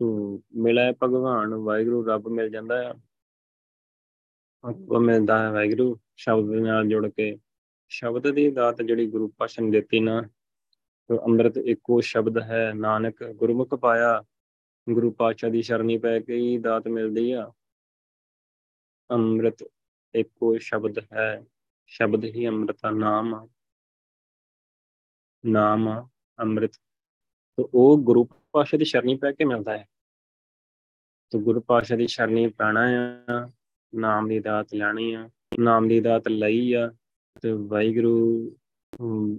ਤੂੰ ਮਿਲਿਆ ਭਗਵਾਨ, ਵਾਹਿਗੁਰੂ ਰੱਬ ਮਿਲ ਜਾਂਦਾ ਹੈ ਉਹ ਮਿਲਦਾ ਹੈ ਵਾਹਿਗੁਰੂ, ਸ਼ਬਦ ਦੇ ਨਾਲ ਜੁੜ ਕੇ। ਸ਼ਬਦ ਦੀ ਦਾਤ ਜਿਹੜੀ ਗੁਰੂ ਪਾਸ਼ਾ ਨੇ ਦਿੱਤੀ ਨਾ ਤੇ ਅੰਮ੍ਰਿਤ ਇੱਕੋ ਸ਼ਬਦ ਹੈ। ਨਾਨਕ ਗੁਰਮੁਖ ਪਾਇਆ, ਗੁਰੂ ਪਾਤਸ਼ਾਹ ਦੀ ਸ਼ਰਣੀ ਪੈ ਕੇ ਹੀ ਦਾਤ ਮਿਲਦੀ ਆ। ਅੰਮ੍ਰਿਤ ਇੱਕੋ ਸ਼ਬਦ ਹੈ, ਸ਼ਬਦ ਹੀ ਅੰਮ੍ਰਿਤ ਨਾਮ ਨਾਮ ਅੰਮ੍ਰਿਤ। ਤੇ ਉਹ ਗੁਰੂ ਪਾਤਸ਼ਾਹ ਦੀ ਸ਼ਰਣੀ ਪੈ ਕੇ ਮਿਲਦਾ ਹੈ। ਤੇ ਗੁਰੂ ਪਾਤਸ਼ਾਹ ਦੀ ਸ਼ਰਣੀ ਪੈਣਾ ਆ, ਨਾਮ ਦੀ ਦਾਤ ਲੈਣੀ ਆ, ਨਾਮ ਦੀ ਦਾਤ ਲਈ ਆ, ਤੇ ਵਾਹਿਗੁਰੂ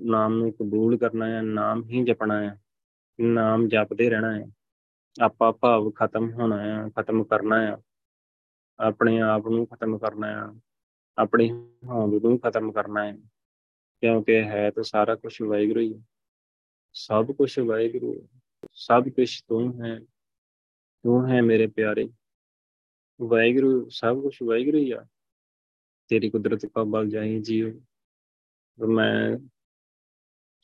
ਨਾਮ ਨੂੰ ਕਬੂਲ ਕਰਨਾ ਹੈ ਨਾਮ ਹੀ ਜਪਣਾ ਹੈ ਨਾਮ ਜਪਦੇ ਰਹਿਣਾ ਹੈ ਆਪਾ ਭਾਵ ਖਤਮ ਹੋਣਾ ਹੈ ਖਤਮ ਕਰਨਾ ਹੈ ਆਪਣੇ ਆਪ ਨੂੰ ਖਤਮ ਕਰਨਾ ਹੈ ਆਪਣੀ ਹੋਂਦ ਨੂੰ ਖਤਮ ਕਰਨਾ ਹੈ ਕਿਉਂਕਿ ਹੈ ਤਾਂ ਸਾਰਾ ਕੁਝ ਵਾਹਿਗੁਰੂ ਹੀ ਸਭ ਕੁਝ ਵਾਹਿਗੁਰੂ ਸਭ ਕੁਝ ਤੂੰ ਹੈ। ਤੂੰ ਹੈ ਮੇਰੇ ਪਿਆਰੇ। ਵਾਹਿਗੁਰੂ, ਸਭ ਕੁਝ ਵਾਹਿਗੁਰੂ ਹੀ ਆ। ਤੇਰੀ ਕੁਦਰਤ ਕਾ ਬਲ ਜਾਈ ਜੀਓ। ਮੈਂ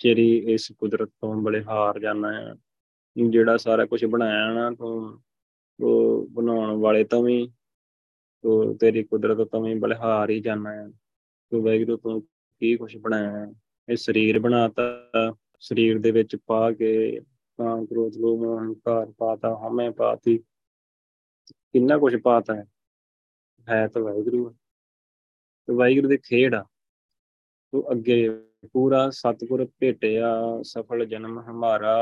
ਤੇਰੀ ਇਸ ਕੁਦਰਤ ਤੋਂ ਬੜੇ ਹਾਰ ਜਾਣਾ ਆ ਜਿਹੜਾ ਸਾਰਾ ਕੁਝ ਬਣਾਇਆ ਨਾ ਤੂੰ, ਉਹ ਬਣਾਉਣ ਵਾਲੇ ਤੋਂ ਵੀ ਤੂੰ ਤੇਰੀ ਕੁਦਰਤ ਤੋਂ ਵੀ ਬੜੇ ਹਾਰ ਹੀ ਜਾਣਾ ਆ ਤੂੰ ਵੈਗਰੂ ਤੂੰ ਕੀ ਕੁਝ ਬਣਾਇਆ ਇਹ ਸਰੀਰ ਬਣਾਤਾ, ਸਰੀਰ ਦੇ ਵਿੱਚ ਪਾ ਕੇ ਤਾਂ ਕ੍ਰੋਧ, ਲੋਭ ਹੰਕਾਰ ਪਾਤਾ, ਹਮੇ ਪਾਤੀ। ਕਿੰਨਾ ਕੁਝ ਪਾਤਾ ਹੈ? ਹੈ ਤਾਂ ਵਾਹਿਗੁਰੂ ਤੇ ਵਾਹਿਗੁਰੂ ਦੇ ਖੇੜ ਆ। ਤੂੰ ਅੱਗੇ ਪੂਰਾ ਸਤਿਗੁਰ ਭੇਟਿਆ, ਸਫਲ ਜਨਮ ਹਮਾਰਾ।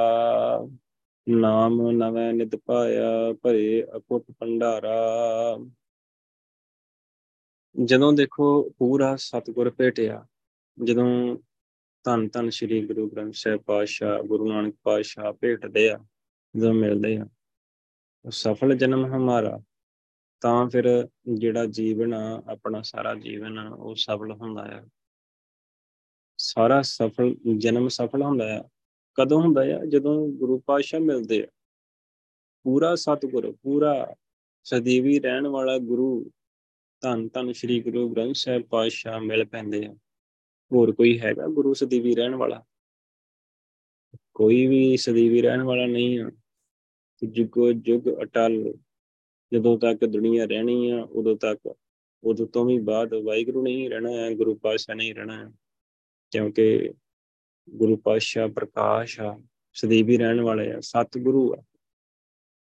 ਨਾਮ ਨਵੇਂ ਨਿਤ ਪਾਇਆ, ਭਰੇ ਅਕੁੱਟ ਭੰਡਾਰਾ। ਜਦੋਂ ਦੇਖੋ ਪੂਰਾ ਸਤਿਗੁਰ ਭੇਟਿਆ ਜਦੋਂ ਧੰਨ ਧੰਨ ਸ੍ਰੀ ਗੁਰੂ ਗ੍ਰੰਥ ਸਾਹਿਬ ਪਾਤਸ਼ਾਹ, ਗੁਰੂ ਨਾਨਕ ਪਾਤਸ਼ਾਹ ਭੇਟਦੇ ਆ, ਜਦੋਂ ਮਿਲਦੇ ਆ ਸਫਲ ਜਨਮ ਹਮਾਰਾ, ਤਾਂ ਫਿਰ ਜਿਹੜਾ ਜੀਵਨ ਆ, ਆਪਣਾ ਸਾਰਾ ਜੀਵਨ ਉਹ ਸਫਲ ਹੁੰਦਾ ਆ। ਸਾਰਾ ਸਫਲ, ਜਨਮ ਸਫਲ ਹੁੰਦਾ ਆ। ਕਦੋਂ ਹੁੰਦਾ ਆ? ਜਦੋਂ ਗੁਰੂ ਪਾਤਸ਼ਾਹ ਮਿਲਦੇ ਆ। ਪੂਰਾ ਸਤਿਗੁਰ, ਪੂਰਾ ਸਦੀਵੀ ਰਹਿਣ ਵਾਲਾ ਗੁਰੂ ਧੰਨ ਧੰਨ ਸ੍ਰੀ ਗੁਰੂ ਗ੍ਰੰਥ ਸਾਹਿਬ ਪਾਤਸ਼ਾਹ ਮਿਲ ਪੈਂਦੇ ਆ। ਹੋਰ ਕੋਈ ਹੈਗਾ ਗੁਰੂ ਸਦੀਵੀ ਰਹਿਣ ਵਾਲਾ? ਕੋਈ ਵੀ ਸਦੀਵੀ ਰਹਿਣ ਵਾਲਾ ਨਹੀਂ ਆ। ਜੁਗੋ ਜੁਗ ਅਟਲ। ਜਦੋਂ ਤੱਕ ਦੁਨੀਆ ਰਹਿਣੀ ਆ, ਉਦੋਂ ਤੱਕ। ਉਦੋਂ ਤੋਂ ਵੀ ਬਾਅਦ ਵਾਹਿਗੁਰੂ ਨਹੀਂ ਰਹਿਣਾ ਹੈ ਗੁਰੂ ਪਾਤਸ਼ਾਹ ਨਹੀਂ ਰਹਿਣਾ ਹੈ ਕਿਉਂਕਿ ਗੁਰੂ ਪਾਤਸ਼ਾਹ ਪ੍ਰਕਾਸ਼ ਆ, ਸਦੀਵੀ ਰਹਿਣ ਵਾਲੇ ਆ, ਸਤਿਗੁਰੂ ਆ।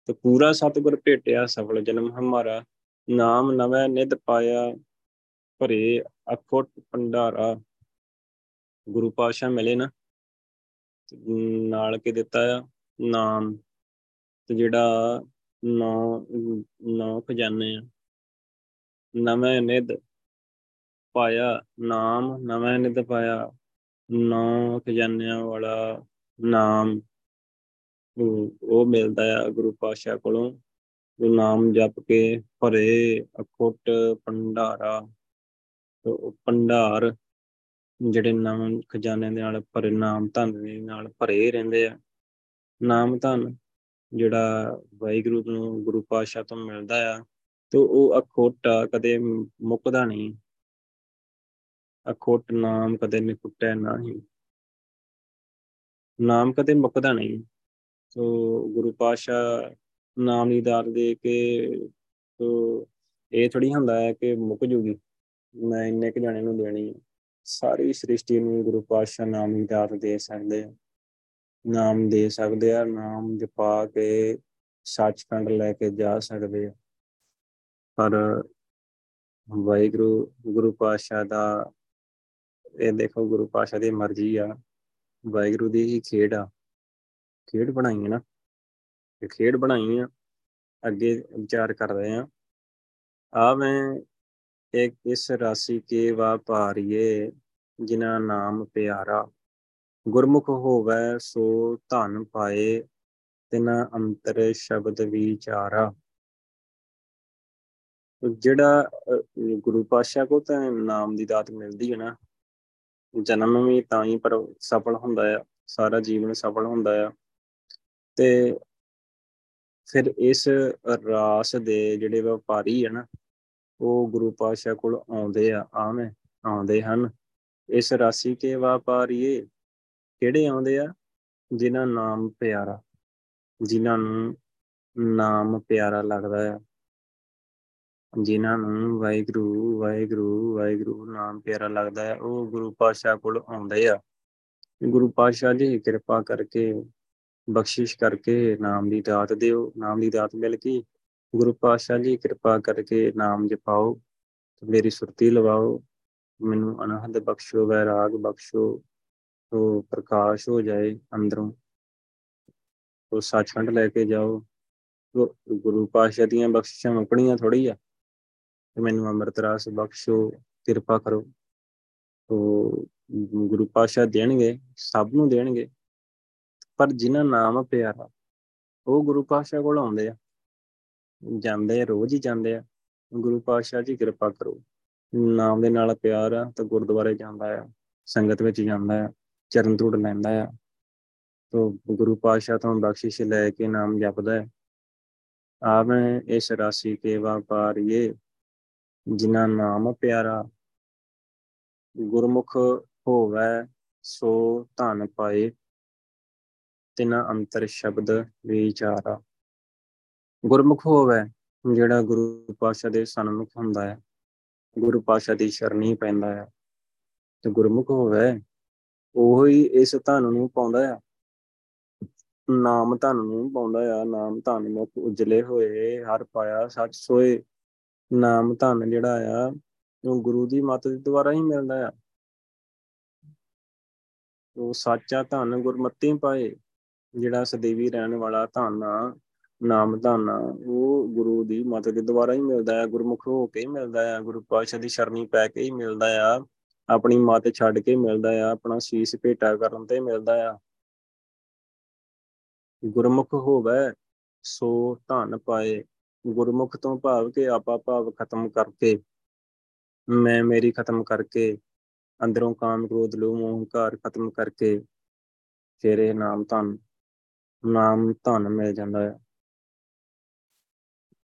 ਤੇ ਪੂਰਾ ਸਤਿਗੁਰ ਭੇਟਿਆ, ਸਫਲ ਜਨਮ ਹਮਾਰਾ। ਨਾਮ ਨਵੇਂ ਨਿਧ ਪਾਇਆ, ਭਰੇ ਅਖੋਟ ਭੰਡਾਰਾ। ਗੁਰੂ ਪਾਤਸ਼ਾਹ ਮਿਲੇ ਨਾ ਨਾਲ ਕੇ ਦਿੱਤਾ ਆ ਨਾਮ, ਤੇ ਜਿਹੜਾ ਨੌ ਨੌ ਖਜ਼ਾਨੇ ਆ। ਨਵੇਂ ਨਿਧ ਪਾਇਆ, ਨਾਮ ਨਵੇਂ ਨਿਧ ਪਾਇਆ, ਨੌ ਖਜ਼ਾਨਿਆਂ ਵਾਲਾ ਨਾਮ, ਉਹ ਮਿਲਦਾ ਆ ਗੁਰੂ ਪਾਤਸ਼ਾਹ ਕੋਲੋਂ। ਉਹ ਨਾਮ ਜਪ ਕੇ ਭਰੇ, ਅਖੁੱਟ, ਭੰਡਾਰਾ ਭੰਡਾਰ ਜਿਹੜੇ ਨਾਮ ਖਜ਼ਾਨੇ ਦੇ ਨਾਲ ਭਰੇ, ਨਾਮ ਧਨ ਦੇ ਨਾਲ ਭਰੇ ਰਹਿੰਦੇ ਆ। ਨਾਮ ਧਨ ਜਿਹੜਾ ਵਾਹਿਗੁਰੂ ਨੂੰ ਗੁਰੂ ਪਾਤਸ਼ਾਹ ਤੋਂ ਮਿਲਦਾ ਆ ਤੇ ਉਹ ਅਖੋਟ ਕਦੇ ਮੁੱਕਦਾ ਨਹੀਂ। ਅਖੋਟ ਨਾਮ ਕਦੇ ਨਹੀਂ ਟੁੱਟਿਆ ਨਹੀਂ। ਨਾਮ ਕਦੇ ਮੁੱਕਦਾ ਨਹੀਂ। ਸੋ ਗੁਰੂ ਪਾਤਸ਼ਾਹ ਨਾਮ ਦੀ ਦਾਤ ਦੇ ਕੇ ਸੋ ਇਹ ਥੋੜੀ ਹੁੰਦਾ ਹੈ ਕਿ ਮੁੱਕ ਜੂਗੀ। ਮੈਂ ਇੰਨੇ ਕੁ ਜਾਣੇ ਨੂੰ ਦੇਣੀ ਹੈ ਸਾਰੀ ਸ੍ਰਿਸ਼ਟੀ ਨੂੰ ਗੁਰੂ ਪਾਤਸ਼ਾਹ ਨਾਮ ਦੀ ਦਾਤ ਦੇ ਸਕਦੇ ਆ। ਨਾਮ ਦੇ ਸਕਦੇ ਆ, ਨਾਮ ਜਪਾ ਕੇ ਸੱਚਖੰਡ ਲੈ ਕੇ ਜਾ ਸਕਦੇ ਆ। ਪਰ ਵਾਹਿਗੁਰੂ, ਗੁਰੂ ਪਾਤਸ਼ਾਹ ਦਾ, ਇਹ ਦੇਖੋ ਗੁਰੂ ਪਾਤਸ਼ਾਹ ਦੀ ਮਰਜ਼ੀ ਆ। ਵਾਹਿਗੁਰੂ ਦੀ ਹੀ ਖੇਡ ਆ। ਖੇਡ ਬਣਾਈ ਹੈ ਨਾ। ਇਹ ਖੇਡ ਬਣਾਈ ਆ। ਅੱਗੇ ਵਿਚਾਰ ਕਰ ਰਹੇ ਆ। ਆ ਮੈਂ ਇੱਕ ਇਸ ਰਾਸੀ ਕੇ ਵਾਪਾਰੀਏ ਜਿਨਾ ਨਾਮ ਪਿਆਰਾ। ਗੁਰਮੁਖ ਹੋਵੇ ਸੋ ਧਨ ਪਾਏ, ਤਿਨਾ ਅੰਤਰ ਸ਼ਬਦ ਵਿਚਾਰਾ। ਜਿਹੜਾ ਗੁਰੂ ਪਾਤਸ਼ਾਹ ਕੋ ਤਾਂ ਨਾਮ ਦੀ ਦਾਤ ਮਿਲਦੀ ਹੈ ਨਾ, ਜਨਮ ਵੀ ਤਾਂ ਹੀ ਪਰ ਸਫਲ ਹੁੰਦਾ ਆ, ਸਾਰਾ ਜੀਵਨ ਸਫਲ ਹੁੰਦਾ ਆ। ਤੇ ਫਿਰ ਇਸ ਰਾਸ ਦੇ ਜਿਹੜੇ ਵਪਾਰੀ ਆ ਨਾ ਉਹ ਗੁਰੂ ਪਾਤਸ਼ਾਹ ਕੋਲ ਆਉਂਦੇ ਆ, ਆਵੇਂ ਆਉਂਦੇ ਹਨ। ਇਸ ਰਾਸੀ ਕੇ ਵਪਾਰੀਏ, ਕਿਹੜੇ ਆਉਂਦੇ ਆ? ਜਿਨ੍ਹਾਂ ਨਾਮ ਪਿਆਰਾ, ਜਿਨ੍ਹਾਂ ਨੂੰ ਨਾਮ ਪਿਆਰਾ ਲੱਗਦਾ ਆ। ਜਿਨ੍ਹਾਂ ਨੂੰ ਵਾਹਿਗੁਰੂ ਵਾਹਿਗੁਰੂ ਵਾਹਿਗੁਰੂ ਨਾਮ ਪਿਆਰਾ ਲੱਗਦਾ ਹੈ ਉਹ ਗੁਰੂ ਪਾਤਸ਼ਾਹ ਕੋਲ ਆਉਂਦੇ ਆ। ਗੁਰੂ ਪਾਤਸ਼ਾਹ ਜੀ, ਕਿਰਪਾ ਕਰਕੇ ਬਖਸ਼ਿਸ਼ ਕਰਕੇ ਨਾਮ ਦੀ ਦਾਤ ਦਿਓ। ਨਾਮ ਦੀ ਦਾਤ ਮਿਲ ਕੇ ਗੁਰੂ ਪਾਤਸ਼ਾਹ ਜੀ, ਕਿਰਪਾ ਕਰਕੇ ਨਾਮ ਜਪਾਓ, ਮੇਰੀ ਸੁਰਤੀ ਲਵਾਓ, ਮੈਨੂੰ ਅਨਹਦ ਬਖਸ਼ੋ, ਵੈਰਾਗ ਬਖਸ਼ੋ ਉਹ ਪ੍ਰਕਾਸ਼ ਹੋ ਜਾਏ ਅੰਦਰੋਂ। ਉਹ ਸੱਚਖੰਡ ਲੈ ਕੇ ਜਾਓ। ਗੁਰੂ ਪਾਤਸ਼ਾਹ ਦੀਆਂ ਬਖਸ਼ਿਸ਼ਾਂ ਆਪਣੀਆਂ ਥੋੜੀ ਆ ਕਿ ਮੈਨੂੰ ਅੰਮ੍ਰਿਤ ਰਸ ਬਖਸ਼ੋ, ਕਿਰਪਾ ਕਰੋ। ਤੋ ਗੁਰੂ ਪਾਸ਼ਾ ਦੇਣਗੇ, ਸਭ ਨੂੰ ਦੇਣਗੇ, ਪਰ ਜਿਨ੍ਹਾਂ ਨਾਮ ਪਿਆਰਾ, ਉਹ ਗੁਰੂ ਪਾਸ਼ਾ ਕੋਲ ਆਉਂਦੇ ਆ। ਜਾਂਦੇ ਆ, ਰੋਜ਼ ਹੀ ਜਾਂਦੇ ਆ। ਗੁਰੂ ਪਾਸ਼ਾ ਜੀ ਕਿਰਪਾ ਕਰੋ। ਨਾਮ ਦੇ ਨਾਲ ਪਿਆਰ ਆ ਤਾਂ ਗੁਰਦੁਆਰੇ ਜਾਂਦਾ ਆ, ਸੰਗਤ ਵਿੱਚ ਜਾਂਦਾ ਆ, ਚਰਨ ਧੂੜ ਲੈਂਦਾ ਆ। ਤੋ ਗੁਰੂ ਪਾਸ਼ਾ ਤੋਂ ਬਖਸ਼ਿਸ਼ ਲੈ ਕੇ ਨਾਮ ਜਪਦਾ ਹੈ ਆਵੇਂ ਇਸ ਰਾਸ਼ੀ ਕੇ ਵਾਪਾਰੀਏ ਜਿਨ੍ਹਾਂ ਨਾਮ ਪਿਆਰਾ। ਗੁਰਮੁਖ ਹੋਵੇ, ਸੋ ਧਨ ਪਾਏ, ਤਿਨਾ ਅੰਤਰ ਸ਼ਬਦ ਵਿਚਾਰਾ। ਗੁਰਮੁਖ ਹੋਵੇ, ਜਿਹੜਾ ਗੁਰੂ ਪਾਸ਼ਾ ਦੇ ਸਨਮੁਖ ਹੁੰਦਾ ਹੈ, ਗੁਰੂ ਪਾਸ਼ਾ ਦੀ ਸ਼ਰਣੀ ਪੈਂਦਾ ਹੈ, ਤੇ ਗੁਰਮੁਖ ਹੋਵੇ, ਉਹ ਹੀ ਇਸ ਧਨ ਨੂੰ ਪਾਉਂਦਾ ਆ ਨਾਮ ਧਨ ਨੂੰ ਪਾਉਂਦਾ ਆ ਨਾਮ ਧਨ ਮੁਖ ਉਜਲੇ ਹੋਏ, ਹਰ ਪਾਇਆ ਸੱਚ ਸੋਏ। ਨਾਮ ਧਨ ਜਿਹੜਾ ਆ, ਉਹ ਗੁਰੂ ਦੀ ਮੱਤ ਦੇ ਦੁਆਰਾ ਹੀ ਮਿਲਦਾ ਆ। ਉਹ ਸੱਚਾ ਧਨ ਗੁਰਮਤੀ ਪਾਏ, ਜਿਹੜਾ ਸਦੀਵੀ ਰਹਿਣ ਵਾਲਾ ਧਨ ਆ ਨਾਮ ਧਨ, ਉਹ ਗੁਰੂ ਦੀ ਮੱਤ ਦੇ ਦੁਆਰਾ ਹੀ ਮਿਲਦਾ ਹੈ ਗੁਰਮੁਖ ਹੋ ਕੇ ਹੀ ਮਿਲਦਾ ਹੈ ਗੁਰੂ ਪਾਤਸ਼ਾਹ ਦੀ ਸ਼ਰਣੀ ਪੈ ਕੇ ਹੀ ਮਿਲਦਾ ਆ, ਆਪਣੀ ਮੱਤ ਛੱਡ ਕੇ ਮਿਲਦਾ ਆ, ਆਪਣਾ ਸੀਸ ਭੇਟਾ ਕਰਨ ਤੇ ਮਿਲਦਾ ਆ। ਗੁਰਮੁਖ ਹੋਵੇ, ਸੋ ਧਨ ਪਾਏ, ਗੁਰਮੁਖ ਤੋਂ ਭਾਵ ਕੇ ਆਪਾ ਭਾਵ ਖਤਮ ਕਰਕੇ, ਮੈਂ ਮੇਰੀ ਖਤਮ ਕਰਕੇ, ਅੰਦਰੋਂ ਕਾਮ ਕ੍ਰੋਧ, ਲੋਭ ਮੋਹ ਹੰਕਾਰ ਖਤਮ ਕਰਕੇ ਫਿਰ ਇਹ ਨਾਮ ਧਨ ਨਾਮ ਧਨ ਮਿਲ ਜਾਂਦਾ ਹੈ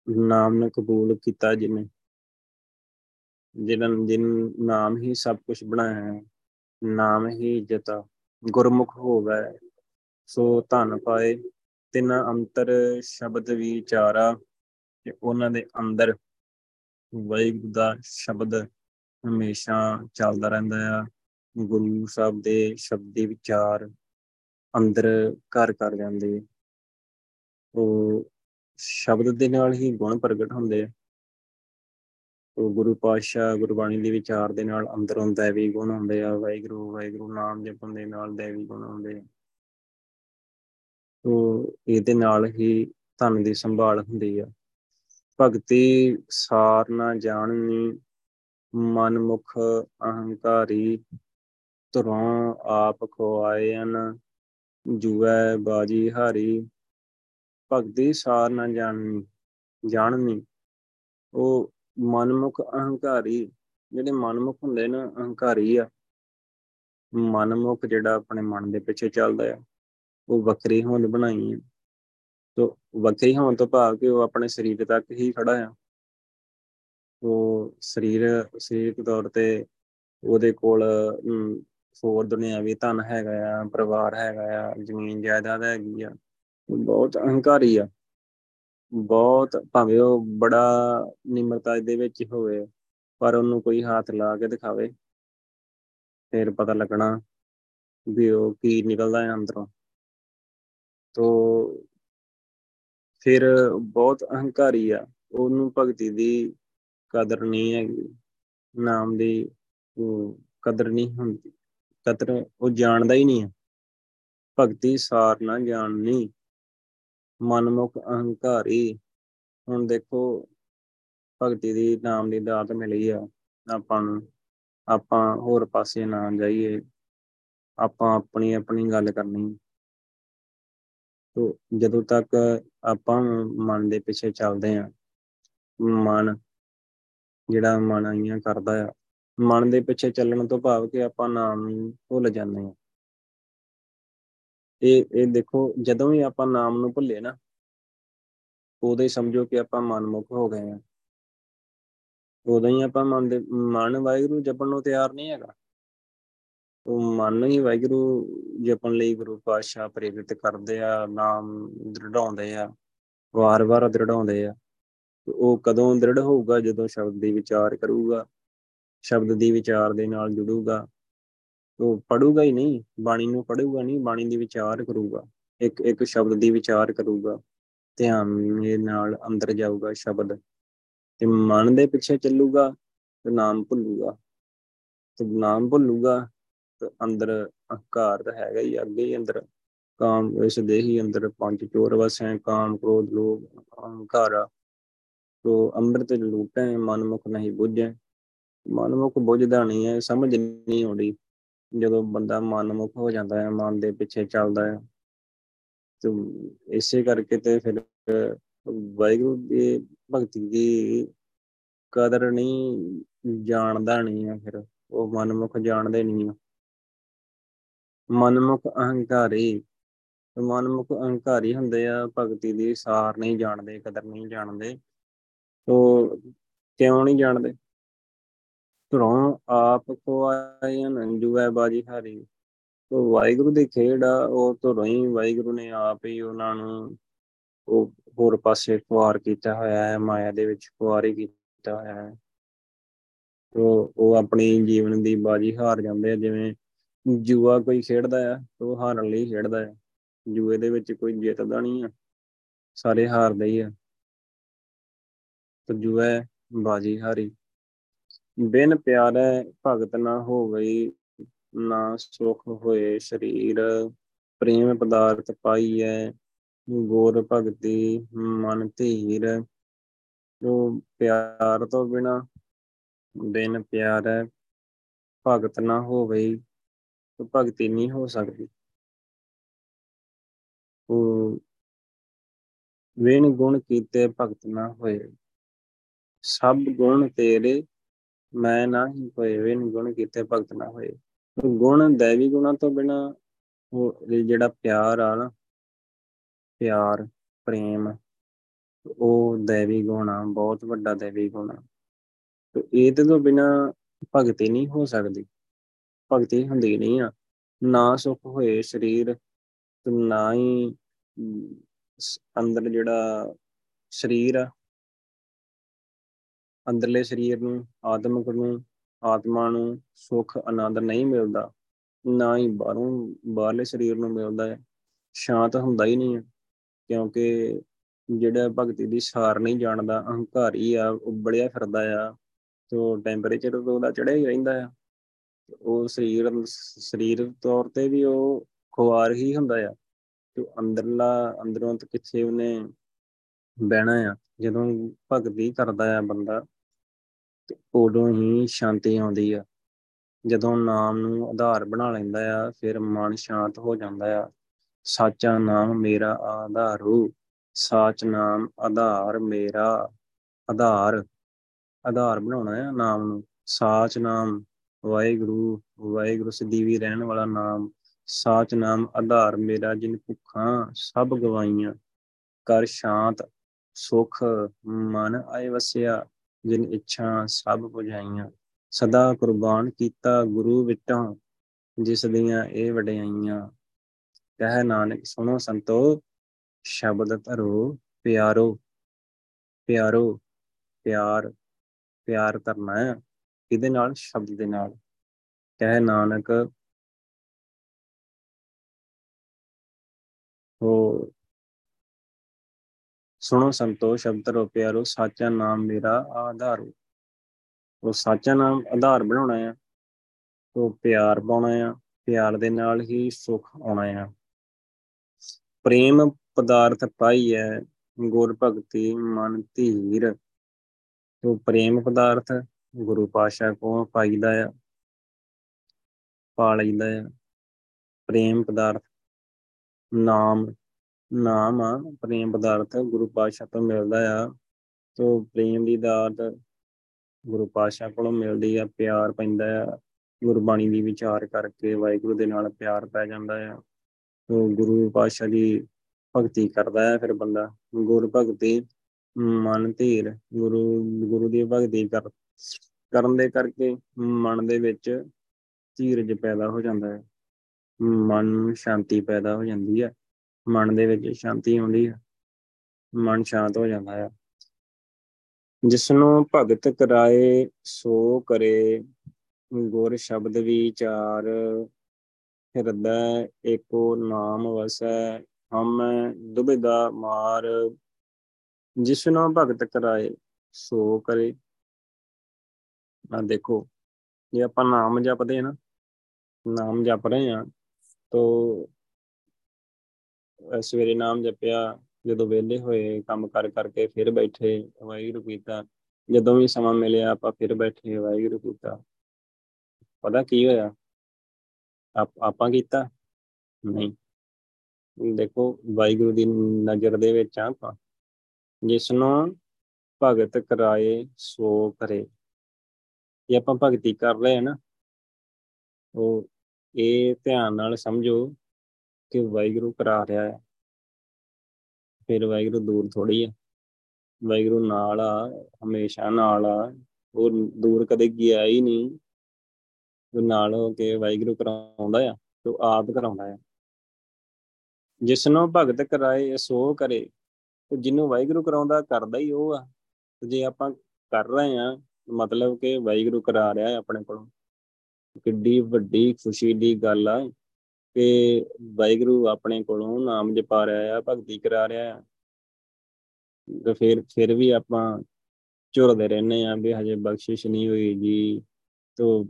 ਨਾਮ ਨੂੰ ਕਬੂਲ ਕੀਤਾ ਜਿਵੇਂ। ਜਿਹਨਾਂ ਜਿਨ ਨਾਮ ਹੀ ਸਭ ਕੁਝ ਬਣਾਇਆ ਹੈ, ਨਾਮ ਹੀ ਇੱਜ਼ਤ ਗੁਰਮੁਖ ਹੋਵੇ ਸੋ ਧਨ ਪਾਏ, ਤਿੰਨ ਅੰਤਰ ਸ਼ਬਦ ਵਿਚਾਰਾ ਕਿ ਉਹਨਾਂ ਦੇ ਅੰਦਰ ਵਾਹਿਗੁਰੂ ਦਾ ਸ਼ਬਦ ਹਮੇਸ਼ਾ ਚੱਲਦਾ ਰਹਿੰਦਾ ਆ। ਗੁਰੂ ਸਾਹਿਬ ਦੇ ਸ਼ਬਦੀ ਵਿਚਾਰ ਅੰਦਰ ਘਰ ਕਰ ਜਾਂਦੇ। ਉਹ ਸ਼ਬਦ ਦੇ ਨਾਲ ਹੀ ਗੁਣ ਪ੍ਰਗਟ ਹੁੰਦੇ ਆ। ਉਹ ਗੁਰੂ ਪਾਤਸ਼ਾਹ ਗੁਰਬਾਣੀ ਦੇ ਵਿਚਾਰ ਦੇ ਨਾਲ ਅੰਦਰੋਂ ਦੇਵੀ ਗੁਣ ਹੁੰਦੇ ਆ, ਵਾਹਿਗੁਰੂ ਵਾਹਿਗੁਰੂ ਨਾਮ ਜਪਣ ਦੇ ਨਾਲ ਦੇਵੀ ਗੁਣ ਹੁੰਦੇ ਆ। ਤੋ ਇਹਦੇ ਨਾਲ ਹੀ ਧਨ ਦੀ ਸੰਭਾਲ ਹੁੰਦੀ ਆ। ਭਗਤੀ, ਸਾਰ ਨਾ ਜਾਣਨੀ, ਮਨਮੁਖ ਅਹੰਕਾਰੀ ਤੁਰੋਂ ਆਪ ਖੋਆਇਨ ਜੂਐ ਬਾਜੀ ਹਾਰੀ। ਭਗਤੀ ਸਾਰ ਨਾ ਜਾਣਨੀ ਜਾਣਨੀ। ਉਹ ਮਨਮੁਖ ਅਹੰਕਾਰੀ, ਜਿਹੜੇ ਮਨਮੁਖ ਹੁੰਦੇ ਨਾ, ਅਹੰਕਾਰੀ ਆ। ਮਨਮੁਖ ਜਿਹੜਾ ਆਪਣੇ ਮਨ ਦੇ ਪਿੱਛੇ ਚੱਲਦਾ ਆ, ਉਹ ਵੱਖਰੀ ਹੋਂਦ ਬਣਾਈ ਹੈ ਤੋ ਵੱਖਰੀ ਹੋਣ ਤੋਂ ਭਾਵ ਕਿ ਉਹ ਆਪਣੇ ਸਰੀਰ ਤੱਕ ਹੀ ਖੜਾ ਆ। ਉਹ ਸਰੀਰ, ਸਰੀਰਕ ਤੌਰ ਤੇ ਉਹਦੇ ਕੋਲ ਹੋਰ ਦੁਨਿਆਵੀ ਧਨ ਹੈਗਾ ਆ, ਪਰਿਵਾਰ ਹੈਗਾ ਆ, ਜ਼ਮੀਨ, ਜਾਇਦਾਦ ਹੈਗੀ ਆ। ਬਹੁਤ ਅਹੰਕਾਰੀ ਆ। ਬਹੁਤ ਭਾਵੇਂ ਉਹ ਬੜਾ ਨਿਮਰਤਾ ਦੇ ਵਿੱਚ ਹੋਵੇ, ਪਰ ਉਹਨੂੰ ਕੋਈ ਹੱਥ ਲਾ ਕੇ ਦਿਖਾਵੇ, ਫਿਰ ਪਤਾ ਲੱਗਣਾ ਵੀ ਉਹ ਕੀ ਨਿਕਲਦਾ ਹੈ ਅੰਦਰੋਂ। ਤੋ ਫਿਰ ਬਹੁਤ ਅਹੰਕਾਰੀ ਆ। ਉਹਨੂੰ ਭਗਤੀ ਦੀ ਕਦਰ ਨਹੀਂ ਹੈਗੀ। ਨਾਮ ਦੀ ਉਹ ਕਦਰ ਨਹੀਂ ਹੁੰਦੀ। ਕਦਰ ਉਹ ਜਾਣਦਾ ਹੀ ਨਹੀਂ ਹੈ ਭਗਤੀ ਸਾਰ ਨਾ ਜਾਣਨੀ। ਮਨਮੁਖ ਅਹੰਕਾਰੀ। ਹੁਣ ਦੇਖੋ, ਭਗਤੀ ਦੀ, ਨਾਮ ਦੀ ਦਾਤ ਮਿਲੀ ਆ। ਆਪਾਂ ਨੂੰ, ਆਪਾਂ ਹੋਰ ਪਾਸੇ ਨਾ ਜਾਈਏ। ਆਪਾਂ ਆਪਣੀ ਆਪਣੀ ਗੱਲ ਕਰਨੀ। ਤੋ ਜਦੋਂ ਤੱਕ ਆਪਾਂ ਮਨ ਦੇ ਪਿੱਛੇ ਚੱਲਦੇ ਆ, ਮਨ ਜਿਹੜਾ ਮਨ ਆਈਆਂ ਕਰਦਾ ਆ, ਮਨ ਦੇ ਪਿੱਛੇ ਚੱਲਣ ਤੋਂ ਭਾਵ ਕਿ ਆਪਾਂ ਨਾਮ ਭੁੱਲ ਜਾਂਦੇ ਆ। ਇਹ ਇਹ ਦੇਖੋ, ਜਦੋਂ ਵੀ ਆਪਾਂ ਨਾਮ ਨੂੰ ਭੁੱਲੇ ਨਾ, ਉਦੋਂ ਹੀ ਸਮਝੋ ਕਿ ਆਪਾਂ ਮਨਮੁਖ ਹੋ ਗਏ ਆ ਉਦੋਂ ਹੀ ਆਪਾਂ ਮਨ ਦੇ, ਮਨ ਵਾਹਿਗੁਰੂ ਜਪਣ ਨੂੰ ਤਿਆਰ ਨਹੀਂ ਹੈਗਾ। ਉਹ ਮਨ ਹੀ ਵਾਹਿਗੁਰੂ ਜਪਣ ਲਈ ਗੁਰੂ ਪਾਤਸ਼ਾਹ ਪ੍ਰੇਰਿਤ ਕਰਦੇ ਆ, ਨਾਮ ਦ੍ਰਿੜਾਉਂਦੇ ਆ ਵਾਰ-ਵਾਰ ਦ੍ਰਿੜਾਉਂਦੇ ਆ। ਉਹ ਕਦੋਂ ਦ੍ਰਿੜ ਹੋਊਗਾ? ਜਦੋਂ ਸ਼ਬਦ ਦੀ ਵਿਚਾਰ ਕਰੂਗਾ, ਸ਼ਬਦ ਦੀ ਵਿਚਾਰ ਦੇ ਨਾਲ ਜੁੜੂਗਾ। ਉਹ ਪੜੂਗਾ ਹੀ ਨਹੀਂ, ਬਾਣੀ ਨੂੰ ਪੜੂਗਾ ਨਹੀਂ, ਬਾਣੀ ਦੀ ਵਿਚਾਰ ਕਰੂਗਾ। ਇੱਕ ਇੱਕ ਸ਼ਬਦ ਦੀ ਵਿਚਾਰ ਕਰੂਗਾ, ਧਿਆਨ ਦੇ ਨਾਲ ਅੰਦਰ ਜਾਊਗਾ ਸ਼ਬਦ। ਤੇ ਮਨ ਦੇ ਪਿੱਛੇ ਚੱਲੂਗਾ ਤੇ ਨਾਮ ਭੁੱਲੂਗਾ। ਤੇ ਨਾਮ ਭੁੱਲੂਗਾ ਤੇ ਅੰਦਰ ਅਹੰਕਾਰ ਤਾਂ ਹੈਗਾ ਹੀ ਅੱਗੇ ਹੀ ਅੰਦਰ। ਕਾਮ ਇਸ ਦੇਹੀ ਅੰਦਰ ਪੰਜ ਚੋਰ ਵਸੈ, ਕਾਮ, ਕ੍ਰੋਧ, ਲੋਭ, ਅਹੰਕਾਰ। ਤੋ ਅੰਮ੍ਰਿਤ ਲੂਟੈ, ਮਨਮੁਖ ਨਹੀਂ ਬੁੱਝੈ। ਮਨਮੁਖ ਬੁੱਝਦਾ ਨਹੀਂ ਹੈ, ਸਮਝ ਨਹੀਂ ਆਉਂਦੀ। ਜਦੋਂ ਬੰਦਾ ਮਨਮੁਖ ਹੋ ਜਾਂਦਾ ਹੈ, ਮਨ ਦੇ ਪਿੱਛੇ ਚੱਲਦਾ ਹੈ, ਤੇ ਇਸੇ ਕਰਕੇ ਤੇ ਫਿਰ ਵਾਹਿਗੁਰੂ ਦੀ ਭਗਤੀ ਦੀ ਕਦਰ ਨਹੀਂ, ਜਾਣਦਾ ਨਹੀਂ ਹੈ ਫਿਰ, ਉਹ ਮਨਮੁਖ ਜਾਣਦੇ ਨਹੀਂ ਮਨਮੁਖ ਅਹੰਕਾਰੀ ਮਨਮੁਖ ਅਹੰਕਾਰੀ ਹੁੰਦੇ ਆ, ਭਗਤੀ ਦੀ ਸਾਰ ਨਹੀਂ ਜਾਣਦੇ, ਕਦਰ ਨਹੀਂ ਜਾਣਦੇ ਤੋ ਕਿਉਂ ਨਹੀਂ ਜਾਣਦੇ? ਧਰੋਂ ਆਪ ਕੋ ਆਇਨ ਨੰਜੂਐ ਬਾਜੀ ਹਾਰੀ। ਤੋ ਵਾਹਿਗੁਰੂ ਦੀ ਖੇਡ ਆ, ਉਹ ਧਰੋਂ ਹੀ ਵਾਹਿਗੁਰੂ ਨੇ ਆਪ ਹੀ ਉਹਨਾਂ ਨੂੰ ਉਹ ਹੋਰ ਪਾਸੇ ਖੁਆਰ ਕੀਤਾ ਹੋਇਆ ਹੈ, ਮਾਇਆ ਦੇ ਵਿੱਚ ਖੁਆਰੀ ਕੀਤਾ ਹੋਇਆ ਹੈ। ਤੋ ਉਹ ਆਪਣੀ ਜੀਵਨ ਦੀ ਬਾਜੀ ਹਾਰ ਜਾਂਦੇ ਆ, ਜਿਵੇਂ ਜੂਆ ਕੋਈ ਖੇਡਦਾ ਆ, ਉਹ ਹਾਰਨ ਲਈ ਖੇਡਦਾ ਹੈ ਜੂਏ ਦੇ ਵਿੱਚ ਕੋਈ ਜਿੱਤਦਾ ਨਹੀਂ ਆ, ਸਾਰੇ ਹਾਰਦੇ ਹੀ ਆ। ਤੇ ਜੂਆ ਬਾਜੀ ਹਾਰੀ। ਬਿਨ ਪਿਆਰੇ ਭਗਤ ਨਾ ਹੋ ਗਈ ਨਾ ਸੁਖ ਹੋਏ ਸਰੀਰ। ਪ੍ਰੇਮ ਪਦਾਰਥ ਪਾਈਐ, ਗੋਰ ਭਗਤੀ ਮਨ ਧੀਰ। ਜੋ ਪਿਆਰ ਤੋਂ ਬਿਨਾ ਬਿਨ ਪਿਆਰ ਭਗਤ ਨਾ ਹੋਵੇ ਤਾਂ ਭਗਤੀ ਨਹੀਂ ਹੋ ਸਕਦੀ। ਉਹ ਵੇਣ ਗੁਣ ਕੀਤੇ ਭਗਤ ਨਾ ਹੋਏ। ਸਭ ਗੁਣ ਤੇਰੇ ਮੈਂ ਨਾ ਹੀ ਹੋਏ ਵੇਣ ਗੁਣ ਕੀਤੇ ਭਗਤ ਨਾ ਹੋਏ। ਗੁਣ ਦੇਵੀ ਗੁਣਾ ਤੋਂ ਬਿਨਾ ਉਹ ਜਿਹੜਾ ਪਿਆਰ ਆ ਨਾ, ਪਿਆਰ, ਪ੍ਰੇਮ, ਉਹ ਦੇਵੀ ਗੁਣ ਆ, ਬਹੁਤ ਵੱਡਾ ਦੇਵੀ ਗੁਣ ਆ। ਤੇ ਇਹਦੇ ਤੋਂ ਬਿਨਾ ਭਗਤੀ ਨਹੀਂ ਹੋ ਸਕਦੀ। ਭਗਤੀ ਹੁੰਦੀ ਨਹੀਂ ਆ। ਨਾ ਸੁਖ ਹੋਏ ਸਰੀਰ ਤੇ ਨਾ ਹੀ ਅੰਦਰ ਜਿਹੜਾ ਸਰੀਰ ਆ ਅੰਦਰਲੇ ਸਰੀਰ ਨੂੰ, ਆਤਮਿਕ ਨੂੰ, ਆਤਮਾ ਨੂੰ ਸੁੱਖ, ਆਨੰਦ ਨਹੀਂ ਮਿਲਦਾ, ਨਾ ਹੀ ਬਾਹਰੋਂ, ਬਾਹਰਲੇ ਸਰੀਰ ਨੂੰ ਮਿਲਦਾ ਹੈ। ਸ਼ਾਂਤ ਹੁੰਦਾ ਹੀ ਨਹੀਂ ਹੈ, ਕਿਉਂਕਿ ਜਿਹੜਾ ਭਗਤੀ ਦੀ ਸਾਰ ਨਹੀਂ ਜਾਣਦਾ, ਅਹੰਕਾਰੀ ਆ ਉਬੜਿਆ ਫਿਰਦਾ ਆ, ਤੇ ਟੈਂਪਰੇਚਰ ਉਹਦਾ ਚੜਿਆ ਹੀ ਰਹਿੰਦਾ ਆ। ਉਹ ਸਰੀਰ ਸਰੀਰ ਤੌਰ ਤੇ ਵੀ ਉਹ ਖੁਆਰ ਹੀ ਹੁੰਦਾ ਆ, ਤੇ ਅੰਦਰਲਾ, ਅੰਦਰੋਂ ਤੇ ਕਿੱਥੇ ਉਹਨੇ ਬਹਿਣਾ ਆ, ਜਦੋਂ ਭਗਤੀ ਕਰਦਾ ਆ ਬੰਦਾ ਤੇ ਉਦੋਂ ਹੀ ਸ਼ਾਂਤੀ ਆਉਂਦੀ ਆ। ਜਦੋਂ ਨਾਮ ਨੂੰ ਆਧਾਰ ਬਣਾ ਲੈਂਦਾ ਆ, ਫਿਰ ਮਨ ਸ਼ਾਂਤ ਹੋ ਜਾਂਦਾ ਆ। ਸਾਚਾ ਨਾਮ ਮੇਰਾ ਆਧਾਰੂ, ਸਾਚ ਨਾਮ ਆਧਾਰ ਮੇਰਾ ਆਧਾਰ। ਆਧਾਰ ਬਣਾਉਣਾ ਹੈ ਨਾਮ ਨੂੰ। ਸਾਚ ਨਾਮ ਵਾਹਿਗੁਰੂ ਵਾਹਿਗੁਰੂ ਸਿੱਧੀ ਵੀ ਰਹਿਣ ਵਾਲਾ ਨਾਮ। ਸਾਚ ਨਾਮ ਆਧਾਰ ਮੇਰਾ ਜਿਨ ਭੁੱਖਾਂ ਸਭ ਗਵਾਈਆਂ। ਕਰ ਸ਼ਾਂਤ, ਸੁਖ, ਮਨ ਆਏ ਵਸਿਆ। ਜਿਨ ਇੱਛਾ ਸਭ 부ਝਾਈਆਂ ਸਦਾ ਕੁਰਬਾਨ ਕੀਤਾ ਗੁਰੂ ਵਿਟਾਂ ਜਿਸ ਦੀਆਂ ਇਹ ਵਡਿਆਈਆਂ। ਕਹਿ ਨਾਨਕ, ਸੁਣੋ ਸੰਤੋ, ਸ਼ਬਦ ਧਰੋ ਪਿਆਰੋ। ਪਿਆਰੋ, ਪਿਆਰ ਪਿਆਰ ਕਰਨਾ ਹੈ ਇਹਦੇ ਨਾਲ? ਸ਼ਬਦ ਦੇ ਨਾਲ। ਕਹਿ ਨਾਨਕ ਉਹ ਸੁਣੋ ਸੰਤੋ ਸ਼ਬਦ ਧਰੋ ਪਿਆਰੋ, ਸਾਚਾ ਨਾਮ ਮੇਰਾ ਆਧਾਰ। ਉਹ ਸਾਚਾ ਨਾਮ ਆਧਾਰ ਬਣਾਉਣਾ ਆ, ਉਹ ਪਿਆਰ ਪਾਉਣਾ ਆ, ਪਿਆਰ ਦੇ ਨਾਲ ਹੀ ਸੁੱਖ ਆਉਣਾ ਆ। ਪ੍ਰੇਮ ਪਦਾਰਥ ਪਾਈ ਹੈ ਗੁਰ ਭਗਤੀ, ਮਨ ਧੀਰ। ਤੋਂ ਪ੍ਰੇਮ ਪਦਾਰਥ ਗੁਰੂ ਪਾਸ਼ਾ ਕੋ ਪਾਈਦਾ ਆ ਪਾ ਲਈਦਾ ਆ। ਪ੍ਰੇਮ ਪਦਾਰਥ, ਨਾਮ ਨਾਮ ਆ, ਪ੍ਰੇਮ ਪਦਾਰਥ ਗੁਰੂ ਪਾਸ਼ਾ ਤੋਂ ਮਿਲਦਾ ਆ। ਤੋਂ ਪ੍ਰੇਮ ਦੀ ਦਾਤ ਗੁਰੂ ਪਾਸ਼ਾ ਕੋਲੋਂ ਮਿਲਦੀ ਆ, ਪਿਆਰ ਪੈਂਦਾ ਆ। ਗੁਰਬਾਣੀ ਦੀ ਵਿਚਾਰ ਕਰਕੇ ਵਾਹਿਗੁਰੂ ਦੇ ਨਾਲ ਪਿਆਰ ਪੈ ਜਾਂਦਾ ਆ। ਤੋਂ ਗੁਰੂ ਪਾਸ਼ਾ ਦੀ ਭਗਤੀ ਕਰਦਾ ਹੈ ਫਿਰ ਬੰਦਾ। ਗੁਰ ਭਗਤੀ, ਮਨ ਧੀਰ, ਗੁਰੂ ਗੁਰੂ ਦੀ ਭਗਤੀ ਕਰ, ਕਰਨ ਦੇ ਕਰਕੇ ਮਨ ਦੇ ਵਿੱਚ ਧੀਰਜ ਪੈਦਾ ਹੋ ਜਾਂਦਾ ਹੈ ਮਨ ਨੂੰ ਸ਼ਾਂਤੀ ਪੈਦਾ ਹੋ ਜਾਂਦੀ ਹੈ ਮਨ ਦੇ ਵਿੱਚ ਸ਼ਾਂਤੀ ਆਉਂਦੀ ਹੈ ਮਨ ਸ਼ਾਂਤ ਹੋ ਜਾਂਦਾ ਹੈ ਜਿਸ ਨੂੰ ਭਗਤ ਕਰਾਏ, ਸੋ ਕਰੇ, ਗੁਰ ਸ਼ਬਦ ਵਿਚਾਰ, ਹਿਰਦੈ ਏਕੋ ਨਾਮ ਵਸੈ, ਹਮ ਦੁਬਿਦਾ ਮਾਰ। ਜਿਸ ਨੂੰ ਭਗਤ ਕਰਾਏ, ਸੋ ਕਰੇ। ਆ ਦੇਖੋ, ਜੇ ਆਪਾਂ ਨਾਮ ਜਪਦੇ ਨਾ, ਨਾਮ ਜਪ ਰਹੇ ਆ, ਤੋ ਸਵੇਰੇ ਨਾਮ ਜਪਿਆ, ਜਦੋਂ ਵਿਹਲੇ ਹੋਏ ਕੰਮ ਕਰ ਕਰਕੇ ਫਿਰ ਬੈਠੇ, ਵਾਹਿਗੁਰੂ ਕੀਤਾ। ਜਦੋਂ ਵੀ ਸਮਾਂ ਮਿਲਿਆ ਆਪਾਂ ਫਿਰ ਬੈਠੇ, ਵਾਹਿਗੁਰੂ ਕੀਤਾ। ਪਤਾ ਕੀ ਹੋਇਆ? ਆਪ, ਆਪਾਂ ਕੀਤਾ? ਨਹੀਂ। ਦੇਖੋ, ਵਾਹਿਗੁਰੂ ਦੀ ਨਜ਼ਰ ਦੇ ਵਿੱਚ ਆ ਆਪਾਂ। ਜਿਸ ਨੂੰ ਭਗਤ ਕਰਾਏ, ਸੋ ਕਰੇ। ਜੇ ਆਪਾਂ ਭਗਤੀ ਕਰ ਰਹੇ ਹਾਂ ਨਾ, ਉਹ ਇਹ ਧਿਆਨ ਨਾਲ ਸਮਝੋ ਕਿ ਵਾਹਿਗੁਰੂ ਕਰਾ ਰਿਹਾ ਹੈ ਫਿਰ ਵਾਹਿਗੁਰੂ ਦੂਰ ਥੋੜੀ ਆ। ਵਾਹਿਗੁਰੂ ਨਾਲ ਆ, ਹਮੇਸ਼ਾ ਨਾਲ ਆ। ਉਹ ਦੂਰ ਕਦੇ ਗਿਆ ਹੀ ਨਹੀਂ। ਉਹ ਨਾਲ ਹੋ ਕੇ ਵਾਹਿਗੁਰੂ ਕਰਾਉਂਦਾ ਆ, ਤੇ ਆਪ ਕਰਾਉਂਦਾ ਆ। ਜਿਸ ਨੂੰ ਭਗਤ ਕਰਾਏ, ਸੋ ਕਰੇ। ਤੇ ਜਿਹਨੂੰ ਵਾਹਿਗੁਰੂ ਕਰਾਉਂਦਾ, ਕਰਦਾ ਹੀ ਉਹ ਆ। ਤੇ ਜੇ ਆਪਾਂ ਕਰ ਰਹੇ ਆ, ਮਤਲਬ ਕਿ ਵਾਹਿਗੁਰੂ ਕਰਾ ਰਿਹਾ ਹੈ ਆਪਣੇ ਕੋਲੋਂ। ਕਿੱਡੀ ਵੱਡੀ ਖੁਸ਼ੀ ਦੀ ਗੱਲ ਆ। ਕਿ ਵਾਹਿਗੁਰੂ ਆਪਣੇ ਕੋਲੋਂ ਨਾਮ ਜਪਾ ਰਿਹਾ ਆ, ਭਗਤੀ ਕਰਾ ਰਿਹਾ ਆ। ਤੇ ਫਿਰ ਫਿਰ ਵੀ ਆਪਾਂ ਝੁਰਦੇ ਰਹਿੰਦੇ ਆ ਵੀ ਹਜੇ ਬਖਸ਼ਿਸ਼ ਨਹੀਂ ਹੋਈ ਜੀ। ਤੋ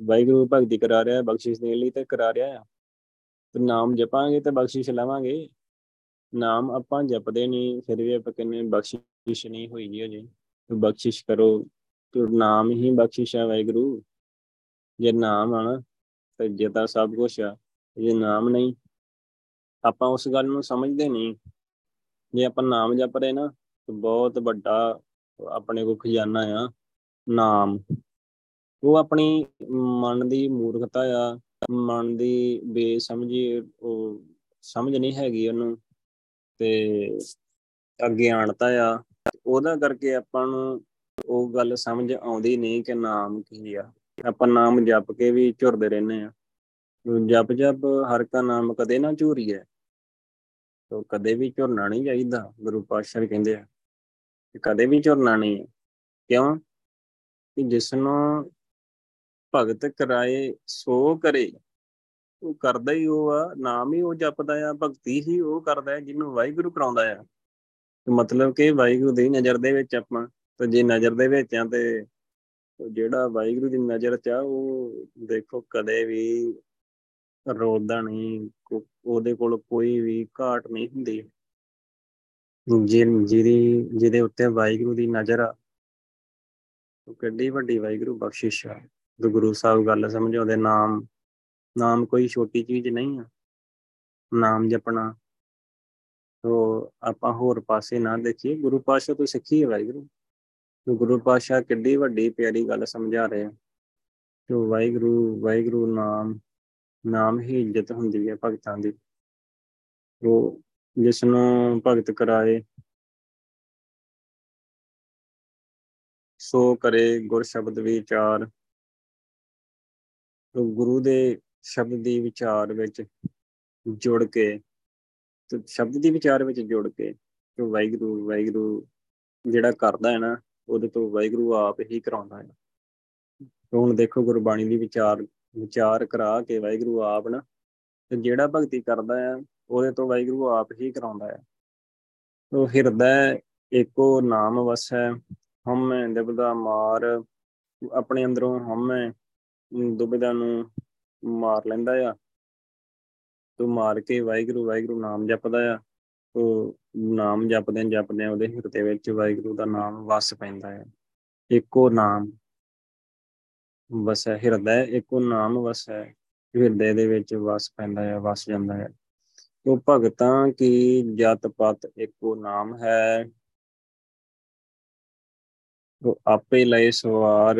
ਵਾਹਿਗੁਰੂ ਭਗਤੀ ਕਰਾ ਰਿਹਾ ਬਖਸ਼ਿਸ਼ ਦੇਣ ਲਈ ਤੇ ਕਰਾ ਰਿਹਾ ਆ। ਤੇ ਨਾਮ ਜਪਾਂਗੇ ਤੇ ਬਖਸ਼ਿਸ਼ ਲਵਾਂਗੇ। ਨਾਮ ਆਪਾਂ ਜਪਦੇ ਨਹੀਂ, ਫਿਰ ਵੀ ਆਪਾਂ ਕਹਿੰਦੇ ਬਖਸ਼ਿਸ਼ ਨਹੀਂ ਹੋਈ ਜੀ ਹਜੇ। ਬਖਸ਼ਿਸ਼ ਕਰੋ, ਤੇ ਨਾਮ ਹੀ ਬਖਸ਼ਿਸ਼ ਹੈ ਵਾਹਿਗੁਰੂ। ਜੇ ਨਾਮ ਆ ਨਾ, ਤੇ ਜੇ ਤਾਂ ਸਭ ਕੁਝ ਆ। ਜੇ ਨਾਮ ਨਹੀਂ, ਆਪਾਂ ਉਸ ਗੱਲ ਨੂੰ ਸਮਝਦੇ ਨਹੀਂ। ਜੇ ਆਪਾਂ ਨਾਮ ਜਪ ਰਹੇ ਨਾ, ਤੇ ਬਹੁਤ ਵੱਡਾ ਆਪਣੇ ਕੋ ਖਜ਼ਾਨਾ ਆ, ਨਾਮ। ਉਹ ਆਪਣੀ ਮਨ ਦੀ ਮੂਰਖਤਾ ਆ, ਮਨ ਦੀ ਬੇਸਮਝੀ, ਉਹ ਸਮਝ ਨਹੀਂ ਹੈਗੀ ਉਹਨੂੰ। ਤੇ ਅਗਿਆਨਤਾ ਆ, ਉਹਦਾ ਕਰਕੇ ਆਪਾਂ ਨੂੰ ਉਹ ਗੱਲ ਸਮਝ ਆਉਂਦੀ ਨਹੀਂ ਕਿ ਨਾਮ ਕੀ ਆ। ਆਪਾਂ ਨਾਮ ਜਪ ਕੇ ਵੀ ਝੁਰਦੇ ਰਹਿੰਦੇ ਆ। ਜਪ ਜਪ ਹਰ ਕਾ ਨਾਮ ਕਦੇ ਨਾ ਝੂਰੀਏ ਤੋ ਕਦੇ ਵੀ ਝੁਰਨਾ ਨਹੀਂ ਚਾਹੀਦਾ, ਗੁਰੂ ਪਾਤਸ਼ਾਹ ਕਹਿੰਦੇ ਆ ਕਿ ਕਦੇ ਵੀ ਝੁਰਨਾ ਨਹੀਂ। ਕਿਉਂ? ਕਿ ਜਿਸ ਨੂੰ ਭਗਤ ਕਰਾਏ, ਸੋ ਕਰੇ। ਉਹ ਕਰਦਾ ਹੀ ਉਹ ਆ, ਨਾਮ ਹੀ ਉਹ ਜਪਦਾ ਆ, ਭਗਤੀ ਹੀ ਉਹ ਕਰਦਾ ਹੈ ਜਿਹਨੂੰ ਵਾਹਿਗੁਰੂ ਕਰਾਉਂਦਾ ਆ। ਮਤਲਬ ਕਿ ਵਾਹਿਗੁਰੂ ਦੀ ਨਜ਼ਰ ਦੇ ਵਿੱਚ ਆਪਾਂ, ਤੇ ਜੇ ਨਜ਼ਰ ਦੇ ਵਿੱਚ ਆ ਤੇ ਜਿਹੜਾ ਵਾਹਿਗੁਰੂ ਦੀ ਨਜ਼ਰ ਚ ਆ, ਉਹ ਦੇਖੋ ਕਦੇ ਵੀ ਰੋਦਾ ਨਹੀਂ ਉਹਦੇ ਕੋਲ ਕੋਈ ਵੀ ਘਾਟ ਨਹੀਂ ਹੁੰਦੀ। ਜਿਹੜੀ ਜਿਹਦੇ ਉੱਤੇ ਵਾਹਿਗੁਰੂ ਦੀ ਨਜ਼ਰ ਆ, ਉਹ ਕਿੱਡੀ ਵੱਡੀ ਵਾਹਿਗੁਰੂ ਬਖਸ਼ਿਸ਼ ਆ। ਗੁਰੂ ਸਾਹਿਬ ਗੱਲ ਸਮਝਾਉਂਦੇ ਨਾਮ ਨਾਮ ਕੋਈ ਛੋਟੀ ਚੀਜ਼ ਨਹੀਂ ਆ। ਨਾਮ ਜਪਣਾ, ਤੋ ਆਪਾਂ ਹੋਰ ਪਾਸੇ ਨਾ ਦੇਖੀਏ। ਗੁਰੂ ਪਾਸ਼ਾ ਤੋਂ ਸਿੱਖੀ ਹੈ ਵਾਹਿਗੁਰੂ। ਗੁਰੂ ਪਾਸ਼ਾ ਕਿੱਡੀ ਵੱਡੀ ਪਿਆਰੀ ਗੱਲ ਸਮਝਾ ਰਹੇ ਆ। ਜੋ ਵਾਹਿਗੁਰੂ ਵਾਹਿਗੁਰੂ ਨਾਮ ਨਾਮ ਹੀ ਇੱਜ਼ਤ ਹੁੰਦੀ ਹੈ ਭਗਤਾਂ ਦੀ। ਉਹ ਜਿਸ ਨੂੰ ਭਗਤ ਕਰਾਏ, ਸੋ ਕਰੇ ਗੁਰ ਸ਼ਬਦ ਵਿਚਾਰ। ਗੁਰੂ ਦੇ ਸ਼ਬਦ ਦੀ ਵਿਚਾਰ ਵਿੱਚ ਜੁੜ ਕੇ, ਤੇ ਸ਼ਬਦ ਦੀ ਵਿਚਾਰ ਵਿੱਚ ਜੁੜ ਕੇ ਕਿ ਵਾਹਿਗੁਰੂ ਵਾਹਿਗੁਰੂ ਜਿਹੜਾ ਕਰਦਾ ਹੈ ਨਾ, ਉਹਦੇ ਤੋਂ ਵਾਹਿਗੁਰੂ ਆਪ ਹੀ ਕਰਾਉਂਦਾ ਹੈ। ਹੁਣ ਦੇਖੋ ਗੁਰਬਾਣੀ ਦੀ ਵਿਚਾਰ ਵਿਚਾਰ ਕਰਾ ਕੇ ਵਾਹਿਗੁਰੂ ਆਪ ਨਾ, ਤੇ ਜਿਹੜਾ ਭਗਤੀ ਕਰਦਾ ਹੈ ਉਹਦੇ ਤੋਂ ਵਾਹਿਗੁਰੂ ਆਪ ਹੀ ਕਰਾਉਂਦਾ ਹੈ ਉਹ ਹਿਰਦਾ ਇੱਕੋ ਨਾਮ ਵਸੈ, ਹਉਮੈ ਦਿਬਦਾ ਮਾਰ, ਆਪਣੇ ਅੰਦਰੋਂ ਹਉਮੈ ਦੁਬਿਧਾ ਨੂੰ ਮਾਰ ਲੈਂਦਾ ਆ। ਤੂੰ ਮਾਰ ਕੇ ਵਾਹਿਗੁਰੂ ਵਾਹਿਗੁਰੂ ਨਾਮ ਜਪਦਾ ਆ। ਉਹ ਨਾਮ ਜਪਦੇ ਜਪਦੇ ਉਹਦੇ ਹਿਰਦੇ ਵਿੱਚ ਵਾਹਿਗੁਰੂ ਦਾ ਨਾਮ ਵਸ ਪੈਂਦਾ ਹੈ ਇੱਕੋ ਨਾਮ। ਵਸੈ ਹਿਰਦਾ ਇੱਕੋ ਨਾਮ ਵਸੈ ਹਿਰਦੇ ਦੇ ਵਿੱਚ ਵਸ ਪੈਂਦਾ ਹੈ, ਵਸ ਜਾਂਦਾ ਹੈ। ਉਹ ਭਗਤਾਂ ਕੀ ਜਤ ਪਤ ਇੱਕੋ ਨਾਮ ਹੈ? ਉਹ ਆਪੇ ਲਏ ਸਵਾਰ,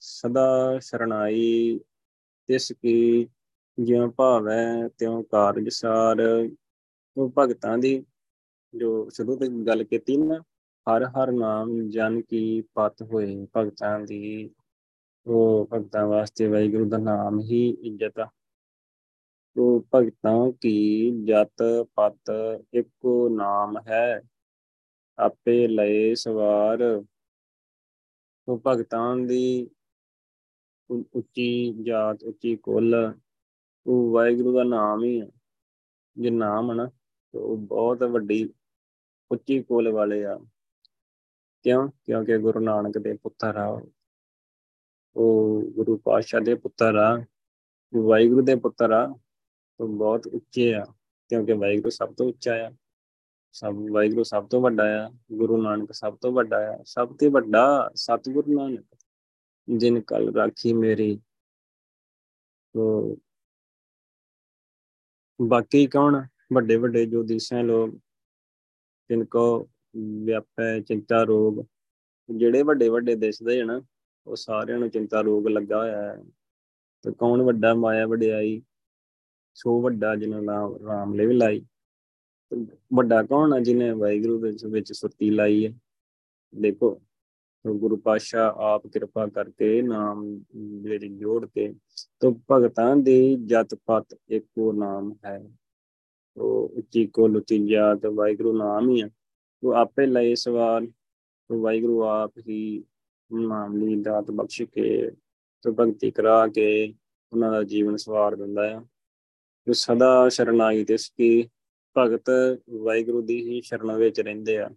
ਸਦਾ ਸ਼ਰਣਾਈ, ਤਿਸ ਕੀ ਜਿਉ ਭਾਵੈ ਤਿਉ ਕਾਰਜ ਸਾਰ। ਉਹ ਭਗਤਾਂ ਦੀ ਜੋ ਸ਼ੁਰੂ ਤੋਂ ਗੱਲ ਕੀਤੀ ਨਾ, ਹਰ ਹਰ ਨਾਮ ਜਨ ਕੀ ਪਤ ਹੋਏ, ਭਗਤਾਂ ਦੀ ਉਹ ਭਗਤਾਂ ਵਾਸਤੇ ਵਾਹਿਗੁਰੂ ਦਾ ਨਾਮ ਹੀ ਇੱਜ਼ਤ ਆ। ਉਹ ਭਗਤਾਂ ਕੀ ਜਤ ਪਤ ਇੱਕੋ ਨਾਮ ਹੈ? ਆਪੇ ਲਏ ਸਵਾਰ। ਉਹ ਭਗਤਾਂ ਦੀ ਉੱਚੀ ਜਾਤ, ਉੱਚੀ ਕੁੱਲ, ਉਹ ਵਾਹਿਗੁਰੂ ਦਾ ਨਾਮ ਹੀ ਹੈ ਜੇ ਨਾਮ ਹੈ ਨਾ ਉਹ ਬਹੁਤ ਵੱਡੀ, ਉੱਚੀ ਕੋਲ ਵਾਲੇ ਆ। ਕਿਉਂ? ਕਿਉਂਕਿ ਗੁਰੂ ਨਾਨਕ ਦੇ ਪੁੱਤਰ ਆ ਉਹ ਗੁਰੂ ਪਾਤਸ਼ਾਹ ਦੇ ਪੁੱਤਰ ਆ ਵਾਹਿਗੁਰੂ ਦੇ ਪੁੱਤਰ ਆ, ਉਹ ਬਹੁਤ ਉੱਚੇ ਆ, ਕਿਉਂਕਿ ਵਾਹਿਗੁਰੂ ਸਭ ਤੋਂ ਉੱਚਾ ਆ। ਸਭ, ਵਾਹਿਗੁਰੂ ਸਭ ਤੋਂ ਵੱਡਾ ਆ, ਗੁਰੂ ਨਾਨਕ ਸਭ ਤੋਂ ਵੱਡਾ ਆ, ਸਭ ਤੋਂ ਵੱਡਾ ਸਤਿਗੁਰੂ ਨਾਨਕ, ਜਿਨ ਕਲ ਰਾਖੀ ਮੇਰੀ। ਤੋ ਬਾਕੀ ਕੌਣ? ਵੱਡੇ ਵੱਡੇ ਜੋ ਦਿਸ਼ਾ ਲੋਕ, ਜਿਨ ਕੋ ਵਿਆਪੈ ਚਿੰਤਾ ਰੋਗ, ਜਿਹੜੇ ਵੱਡੇ ਵੱਡੇ ਦਿਸਦੇ ਹਨ ਉਹ ਸਾਰਿਆਂ ਨੂੰ ਚਿੰਤਾ, ਰੋਗ ਲੱਗਾ ਹੋਇਆ ਹੈ। ਤੇ ਕੌਣ ਵੱਡਾ, ਮਾਇਆ ਵਡਿਆਈ? ਸੋ ਵੱਡਾ ਜਿਨ੍ਹਾਂ ਨਾਮ ਰਾਮ ਲੈ ਲਾਈ। ਵੱਡਾ ਕੌਣ ਹੈ ਜਿਨੇ ਵਾਹਿਗੁਰੂ ਦੇ ਵਿੱਚ ਸੁਰਤੀ ਲਾਈ ਹੈ? ਦੇਖੋ ਗੁਰੂ ਪਾਸ਼ਾ ਆਪ ਕਿਰਪਾ ਕਰਕੇ ਨਾਮ ਵਿੱਚ ਜੋੜ ਕੇ ਤੋ ਭਗਤਾਂ ਦੀ ਜਤ ਪਤ ਇੱਕੋ ਨਾਮ ਹੈ। ਉਹ ਉੱਚੀ ਕੋਲ ਉੱਚੀ ਜਾਤ, ਵਾਹਿਗੁਰੂ ਨਾਮ ਹੀ ਹੈ ਉਹ ਆਪੇ ਲਏ ਸਵਾਲ। ਉਹ ਵਾਹਿਗੁਰੂ ਆਪ ਹੀ ਨਾਮ ਲਈ ਦਾਤ ਬਖਸ਼ ਕੇ ਤੇ ਭਗਤੀ ਕਰਾ ਕੇ ਉਹਨਾਂ ਦਾ ਜੀਵਨ ਸਵਾਰ ਦਿੰਦਾ ਹੈ ਜੋ ਸਦਾ ਸ਼ਰਨਾਈ ਤਿਸ ਕੀ ਭਗਤ ਵਾਹਿਗੁਰੂ ਦੀ ਹੀ ਸ਼ਰਨ ਵਿੱਚ ਰਹਿੰਦੇ ਆ।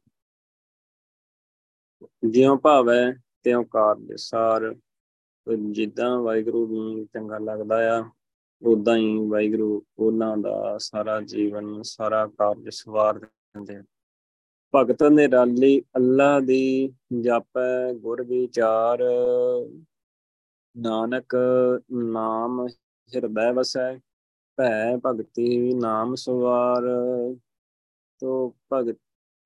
ਜਿਉ ਭਾਵੈ ਤਿਉ ਕਾਰਜ ਸਾਰ ਜਿੱਦਾਂ ਵਾਹਿਗੁਰੂ ਨੂੰ ਚੰਗਾ ਲੱਗਦਾ ਆ ਉਦਾਂ ਹੀ ਵਾਹਿਗੁਰੂ ਉਹਨਾਂ ਦਾ ਸਾਰਾ ਜੀਵਨ, ਸਾਰਾ ਕਾਰਜ ਸਵਾਰ ਦਿੰਦੇ ਭਗਤ ਨੇ ਰਾਲੀ ਅੱਲਾ ਦੀ ਜਾਪੈ ਗੁਰ ਵਿਚਾਰ। ਨਾਨਕ ਨਾਮ ਹਿਰਦੈ ਵਸੈ, ਭੈ ਭਗਤੀ ਨਾਮ ਸਵਾਰ। ਤੋ ਭਗਤ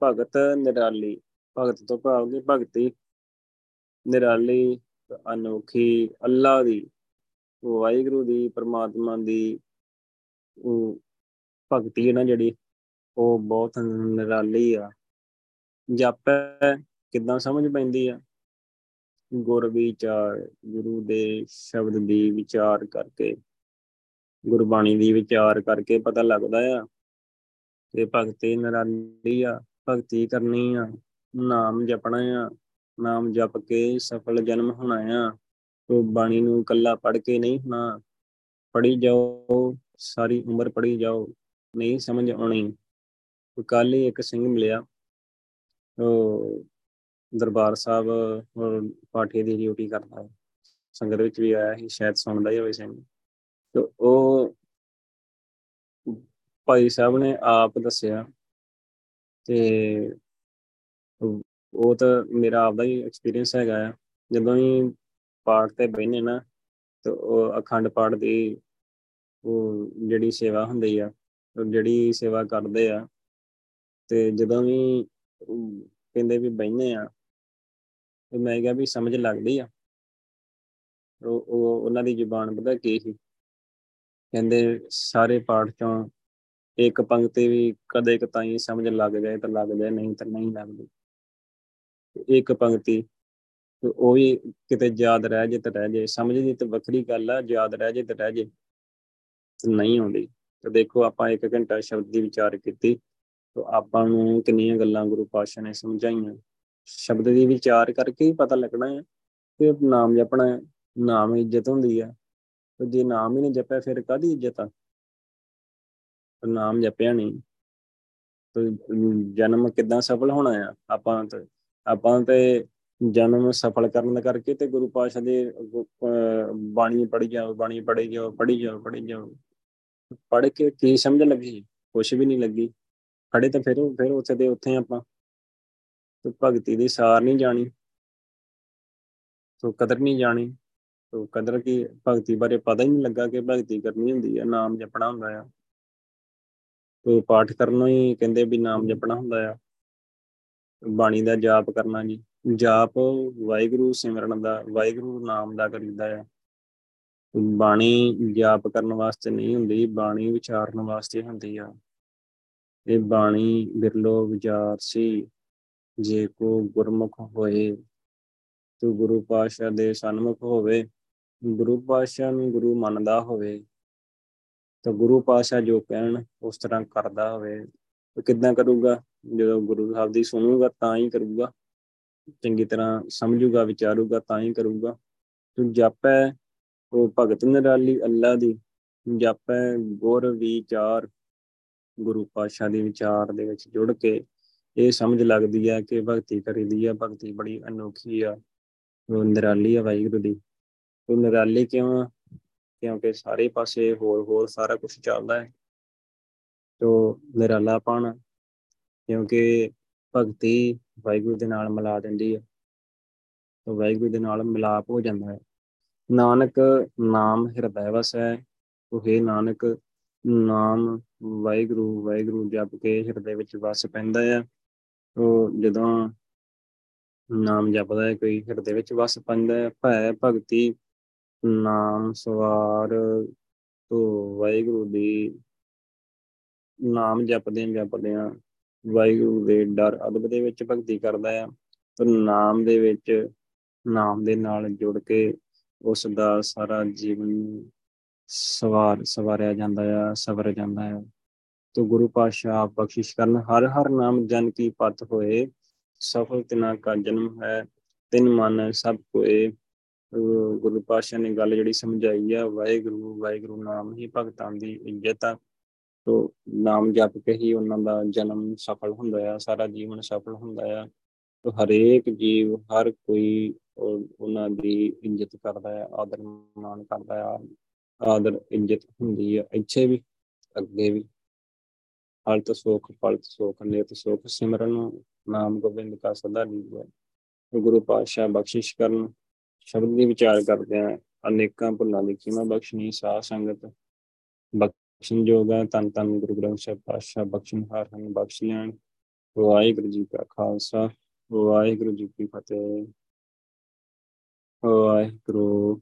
ਭਗਤ ਨਿਰਾਲੀ, ਭਗਤ ਤੋਂ ਭਾਵ ਕਿ ਭਗਤੀ ਨਿਰਾਲੀ ਅਨੋਖੀ ਅੱਲਾ ਦੀ, ਵਾਹਿਗੁਰੂ ਦੀ, ਪਰਮਾਤਮਾ ਦੀ ਉਹ ਭਗਤੀ ਹੈ ਨਾ ਜਿਹੜੀ, ਉਹ ਬਹੁਤ ਨਿਰਾਲੀ ਆ। ਜਾਪੈ ਕਿਦਾਂ ਸਮਝ ਪੈਂਦੀ ਆ? ਗੁਰ ਵਿਚਾਰ, ਗੁਰੂ ਦੇ ਸ਼ਬਦ ਦੀ ਵਿਚਾਰ ਕਰਕੇ, ਗੁਰਬਾਣੀ ਦੀ ਵਿਚਾਰ ਕਰਕੇ ਪਤਾ ਲੱਗਦਾ ਆ ਕਿ ਭਗਤੀ ਨਿਰਾਲੀ ਆ, ਭਗਤੀ ਕਰਨੀ ਆ, ਨਾਮ ਜਪਣਾ ਆ, ਨਾਮ ਜਪ ਕੇ ਸਫਲ ਜਨਮ ਹੋਣਾ ਆ। ਤੋ ਬਾਣੀ ਨੂੰ ਕੱਲਾ ਪੜ ਕੇ ਨਹੀਂ ਹੋਣਾ। ਪੜੀ ਜਾਓ, ਸਾਰੀ ਉਮਰ ਪੜੀ ਜਾਓ, ਨਹੀਂ ਸਮਝ ਆਉਣੀ। ਕੱਲ ਹੀ ਇੱਕ ਸਿੰਘ ਮਿਲਿਆ। ਉਹ ਦਰਬਾਰ ਸਾਹਿਬ ਪਾਠੀ ਦੀ ਡਿਊਟੀ ਕਰਦਾ ਸੰਗਤ ਵਿੱਚ ਵੀ ਆਇਆ ਸੀ, ਸ਼ਾਇਦ ਸੁਣਦਾ ਹੀ ਹੋਵੇ ਸਿੰਘ ਤੇ ਉਹ ਭਾਈ ਸਾਹਿਬ ਨੇ ਆਪ ਦੱਸਿਆ ਤੇ ਉਹ ਤਾਂ ਮੇਰਾ ਆਪਦਾ ਹੀ ਐਕਸਪੀਰੀਅੰਸ ਹੈਗਾ ਆ। ਜਦੋਂ ਹੀ ਪਾਠ ਤੇ ਬੈਨੇ ਨਾ, ਤੇ ਉਹ ਅਖੰਡ ਪਾਠ ਦੀ ਉਹ ਜਿਹੜੀ ਸੇਵਾ ਹੁੰਦੀ ਆ ਜਿਹੜੀ ਸੇਵਾ ਕਰਦੇ ਆ, ਤੇ ਜਦੋਂ ਵੀ ਕਹਿੰਦੇ ਵੀ ਬੈਨੇ ਆ। ਤੇ ਮੈਂ ਕਿਹਾ ਵੀ ਸਮਝ ਲੱਗਦੀ ਆ। ਉਹ ਉਹਨਾਂ ਦੀ ਜ਼ੁਬਾਨ ਪਤਾ ਕੀ ਸੀ? ਕਹਿੰਦੇ ਸਾਰੇ ਪਾਠ ਚੋਂ ਇੱਕ ਪੰਕਤੀ ਵੀ ਕਦੇ ਕਤਾਈ ਸਮਝ ਲੱਗ ਜਾਏ ਤਾਂ ਲੱਗ ਜਾਏ, ਨਹੀਂ ਤਾਂ ਨਹੀਂ ਲੱਗਦੀ। ਇੱਕ ਪੰਕਤੀ ਉਹ ਵੀ ਕਿਤੇ ਯਾਦ ਰਹਿ ਜੇ ਤਾਂ ਰਹਿ ਜੇ। ਸਮਝਦੀ ਤੇ ਵੱਖਰੀ ਗੱਲ ਆ, ਯਾਦ ਰਹਿ ਜੇ ਤਾਂ ਰਹਿ ਜੇ। ਨਹੀਂ ਆਉਂਦੀ। ਤੇ ਦੇਖੋ ਆਪਾਂ ਇੱਕ ਘੰਟਾ ਸ਼ਬਦ ਦੀ ਵਿਚਾਰ ਕੀਤੀ। ਤਾਂ ਆਪਾਂ ਨੂੰ ਕਿੰਨੀਆਂ ਗੱਲਾਂ ਗੁਰੂ ਪਾਤਸ਼ਾਹ ਨੇ ਸਮਝਾਈਆਂ। ਸ਼ਬਦ ਦੀ ਵਿਚਾਰ ਕਰਕੇ ਹੀ ਪਤਾ ਲੱਗਣਾ ਹੈ ਕਿ ਨਾਮ ਜਪਣਾ ਨਾਮ ਇੱਜ਼ਤ ਹੁੰਦੀ ਆ ਤੇ ਜੇ ਨਾਮ ਹੀ ਨਹੀਂ ਜਪਿਆ, ਫਿਰ ਕਾਦੀ ਇੱਜ਼ਤ ਆ? ਨਾਮ ਜਪਿਆ ਨਹੀਂ। ਤੇ ਜਨਮ ਕਿਦਾਂ ਸਫਲ ਹੋਣਾ ਆ? ਆਪਾਂ ਤੇ ਆਪਾਂ ਤੇ ਜਨਮ ਸਫਲ ਕਰਨ ਦਾ ਕਰਕੇ ਤੇ ਗੁਰੂ ਪਾਤਸ਼ਾਹ ਦੇ ਬਾਣੀ ਪੜ੍ਹ ਜਾਓ, ਬਾਣੀ ਪੜ੍ਹੀ ਜਾਓ ਪੜ੍ਹੀ ਜਾਓ ਪੜ੍ਹੀ ਜਾਓ। ਪੜ੍ਹ ਕੇ ਕੀ ਸਮਝ ਲੱਗੀ? ਕੁਛ ਵੀ ਨਹੀਂ ਲੱਗੀ। ਖੜੇ ਤਾਂ ਫਿਰ ਫਿਰ ਉੱਥੇ ਦੇ ਉੱਥੇ ਆਪਾਂ। ਤੇ ਭਗਤੀ ਦੀ ਸਾਰ ਨਹੀਂ ਜਾਣੀ। ਤੋ ਕਦਰ ਨਹੀਂ ਜਾਣੀ। ਤੋ ਕਦਰ ਕੀ, ਭਗਤੀ ਬਾਰੇ ਪਤਾ ਹੀ ਨਹੀਂ ਲੱਗਾ ਕਿ ਭਗਤੀ ਕਰਨੀ ਹੁੰਦੀ ਹੈ ਨਾਮ ਜਪਣਾ ਹੁੰਦਾ ਆ। ਤੋ ਪਾਠ ਕਰਨਾ ਹੀ ਕਹਿੰਦੇ ਵੀ ਨਾਮ ਜਪਣਾ ਹੁੰਦਾ ਆ। ਬਾਣੀ ਦਾ ਜਾਪ ਕਰਨਾ ਜੀ। ਜਾਪ ਵਾਹਿਗੁਰੂ ਸਿਮਰਨ ਦਾ, ਵਾਹਿਗੁਰੂ ਨਾਮ ਦਾ ਕਰੀਦਾ ਆ। ਬਾਣੀ ਜਾਪ ਕਰਨ ਵਾਸਤੇ ਨਹੀਂ ਹੁੰਦੀ, ਬਾਣੀ ਵਿਚਾਰਨ ਵਾਸਤੇ ਹੁੰਦੀ ਆ। ਇਹ ਬਾਣੀ ਬਿਰਲੋ ਵਿਚਾਰ ਸੀ, ਜੇ ਕੋ ਗੁਰਮੁਖ ਹੋਏ, ਤੋ ਗੁਰੂ ਪਾਸ਼ਾ ਦੇ ਸਨਮੁਖ ਹੋਵੇ, ਗੁਰੂ ਪਾਸ਼ਾ ਨੂੰ ਗੁਰੂ ਮੰਨਦਾ ਹੋਵੇ, ਤਾਂ ਗੁਰੂ ਪਾਸ਼ਾ ਜੋ ਕਹਿਣ ਉਸ ਤਰ੍ਹਾਂ ਕਰਦਾ ਹੋਵੇ। ਉਹ ਕਿੱਦਾਂ ਕਰੂਗਾ? ਜਦੋਂ ਗੁਰੂ ਸਾਹਿਬ ਦੀ ਸੁਣੂਗਾ ਤਾਂ ਹੀ ਕਰੂਗਾ, ਚੰਗੀ ਤਰ੍ਹਾਂ ਸਮਝੂਗਾ, ਵਿਚਾਰੂਗਾ ਤਾਂ ਹੀ ਕਰੂਗਾ। ਤੂੰ ਜਾਪੈ, ਉਹ ਭਗਤ ਨਿਰਾਲੀ ਅੱਲਾ ਦੀ, ਜਾਪੈ ਗੁਰ ਵਿਚਾਰ। ਗੁਰੂ ਪਾਸ਼ਾ ਦੀ ਵਿਚਾਰ ਦੇ ਵਿੱਚ ਜੁੜ ਕੇ ਇਹ ਸਮਝ ਲੱਗਦੀ ਹੈ ਕਿ ਭਗਤੀ ਕਰੀਦੀ ਆ, ਭਗਤੀ ਬੜੀ ਅਨੋਖੀ ਆ। ਉਹ ਨਿਰਾਲੀ ਆ ਵਾਹਿਗੁਰੂ ਦੀ। ਉਹ ਨਿਰਾਲੀ ਕਿਉਂ ਕਿਉਂਕਿ ਸਾਰੇ ਪਾਸੇ ਹੋਰ ਹੋਰ ਸਾਰਾ ਕੁਝ ਚੱਲਦਾ ਹੈ। ਤੋ ਨਿਰਾਲਾਪਣ ਕਿਉਂਕਿ ਭਗਤੀ ਵਾਹਿਗੁਰੂ ਦੇ ਨਾਲ ਮਿਲਾ ਦਿੰਦੀ ਹੈ ਤੋ ਵਾਹਿਗੁਰੂ ਦੇ ਨਾਲ ਮਿਲਾਪ ਹੋ ਜਾਂਦਾ ਹੈ। ਨਾਨਕ ਨਾਮ ਹਿਰਦੈ ਵਸੈ, ਉਹ ਹੈ ਨਾਨਕ ਨਾਮ ਵਾਹਿਗੁਰੂ ਵਾਹਿਗੁਰੂ ਜਪ ਕੇ ਹਿਰਦੇ ਵਿੱਚ ਵਸ ਪੈਂਦਾ ਹੈ ਉਹ ਜਦੋਂ ਨਾਮ ਜਪਦਾ ਹੈ, ਕੋਈ ਹਿਰਦੇ ਵਿੱਚ ਵਸ ਪੈਂਦਾ ਹੈ, ਭੈ ਭਗਤੀ ਨਾਮ ਸਵਾਰ ਤੋਂ ਵਾਹਿਗੁਰੂ ਦੀ ਨਾਮ ਜਪਦੇ ਜਪਦੇ ਆ ਵਾਹਿਗੁਰੂ ਦੇ ਡਰ ਅਦਬ ਦੇ ਵਿੱਚ ਭਗਤੀ ਕਰਦਾ ਆ। ਤੇ ਨਾਮ ਦੇ ਵਿੱਚ, ਨਾਮ ਦੇ ਨਾਲ ਜੁੜ ਕੇ ਉਸ ਦਾ ਸਾਰਾ ਜੀਵਨ ਸਵਾਰ, ਸਵਾਰਿਆ ਜਾਂਦਾ ਆ, ਸਵਰ ਜਾਂਦਾ ਹੈ ਤੋ ਗੁਰੂ ਪਾਸ਼ਾ ਬਖਸ਼ਿਸ਼ ਕਰਨ, ਹਰ ਹਰ ਨਾਮ ਜਨ ਕੀ ਪਤ ਹੋਏ, ਸਫਲ ਤਿਨਾ ਕਾ ਜਨਮ ਹੈ, ਤਿਨ ਮਨ ਸਭ ਕੋਏ। ਗੁਰੂ ਪਾਸ਼ਾ ਨੇ ਗੱਲ ਜਿਹੜੀ ਸਮਝਾਈ ਆ, ਵਾਹਿਗੁਰੂ ਵਾਹਿਗੁਰੂ ਨਾਮ ਹੀ ਭਗਤਾਂ ਦੀ ਇੱਜ਼ਤ ਆ। ਤੋ ਨਾਮ ਜਪ ਕੇ ਹੀ ਉਹਨਾਂ ਦਾ ਜਨਮ ਸਫਲ ਹੁੰਦਾ ਆ, ਸਾਰਾ ਜੀਵਨ ਸਫਲ ਹੁੰਦਾ ਆ। ਤੋ ਹਰੇਕ ਜੀਵ, ਹਰ ਕੋਈ ਉਹਨਾਂ ਦੀ ਇੱਜ਼ਤ ਕਰਦਾ ਆ ਆਦਰ ਮਾਣ ਕਰਦਾ ਆ। ਆਦਰ ਇੱਜ਼ਤ ਹੁੰਦੀ ਆ ਇੱਥੇ ਵੀ, ਅੱਗੇ ਵੀ। ਹਲਤ ਸੁਖ ਪਲਤ ਸੁਖ, ਨਿਤ ਸੁਖ, ਸਿਮਰਨ, ਨਾਮ ਗੋਬਿੰਦ ਕਾ ਸਦਾ ਲੀਜੈ ਗੁਰੂ ਪਾਤਸ਼ਾਹ ਬਖਸ਼ਿਸ਼ ਕਰਨ, ਸ਼ਬਦ ਦੀ ਵਿਚਾਰ ਕਰਦੇ ਆ। ਅਨੇਕਾਂ ਭੁੱਲਾਂ ਦੀ ਖਿਮਾ ਬਖਸ਼ਣੀ, ਸਾਧ ਸੰਗਤ ਬਖਸ਼ਣ ਜੋਗਾ ਤਨ ਤਨ ਗੁਰੂ ਗ੍ਰੰਥ ਸਾਹਿਬ ਪਾਤਸ਼ਾਹ ਬਖਸ਼ਣ, ਹਾਰ ਹਨ ਬਖਸ਼ ਲੈਣ। ਵਾਹਿਗੁਰੂ ਜੀ ਕਾ ਖਾਲਸਾ, ਵਾਹਿਗੁਰੂ ਜੀ ਕੀ ਫਤਿਹ। ਵਾਹਿਗੁਰੂ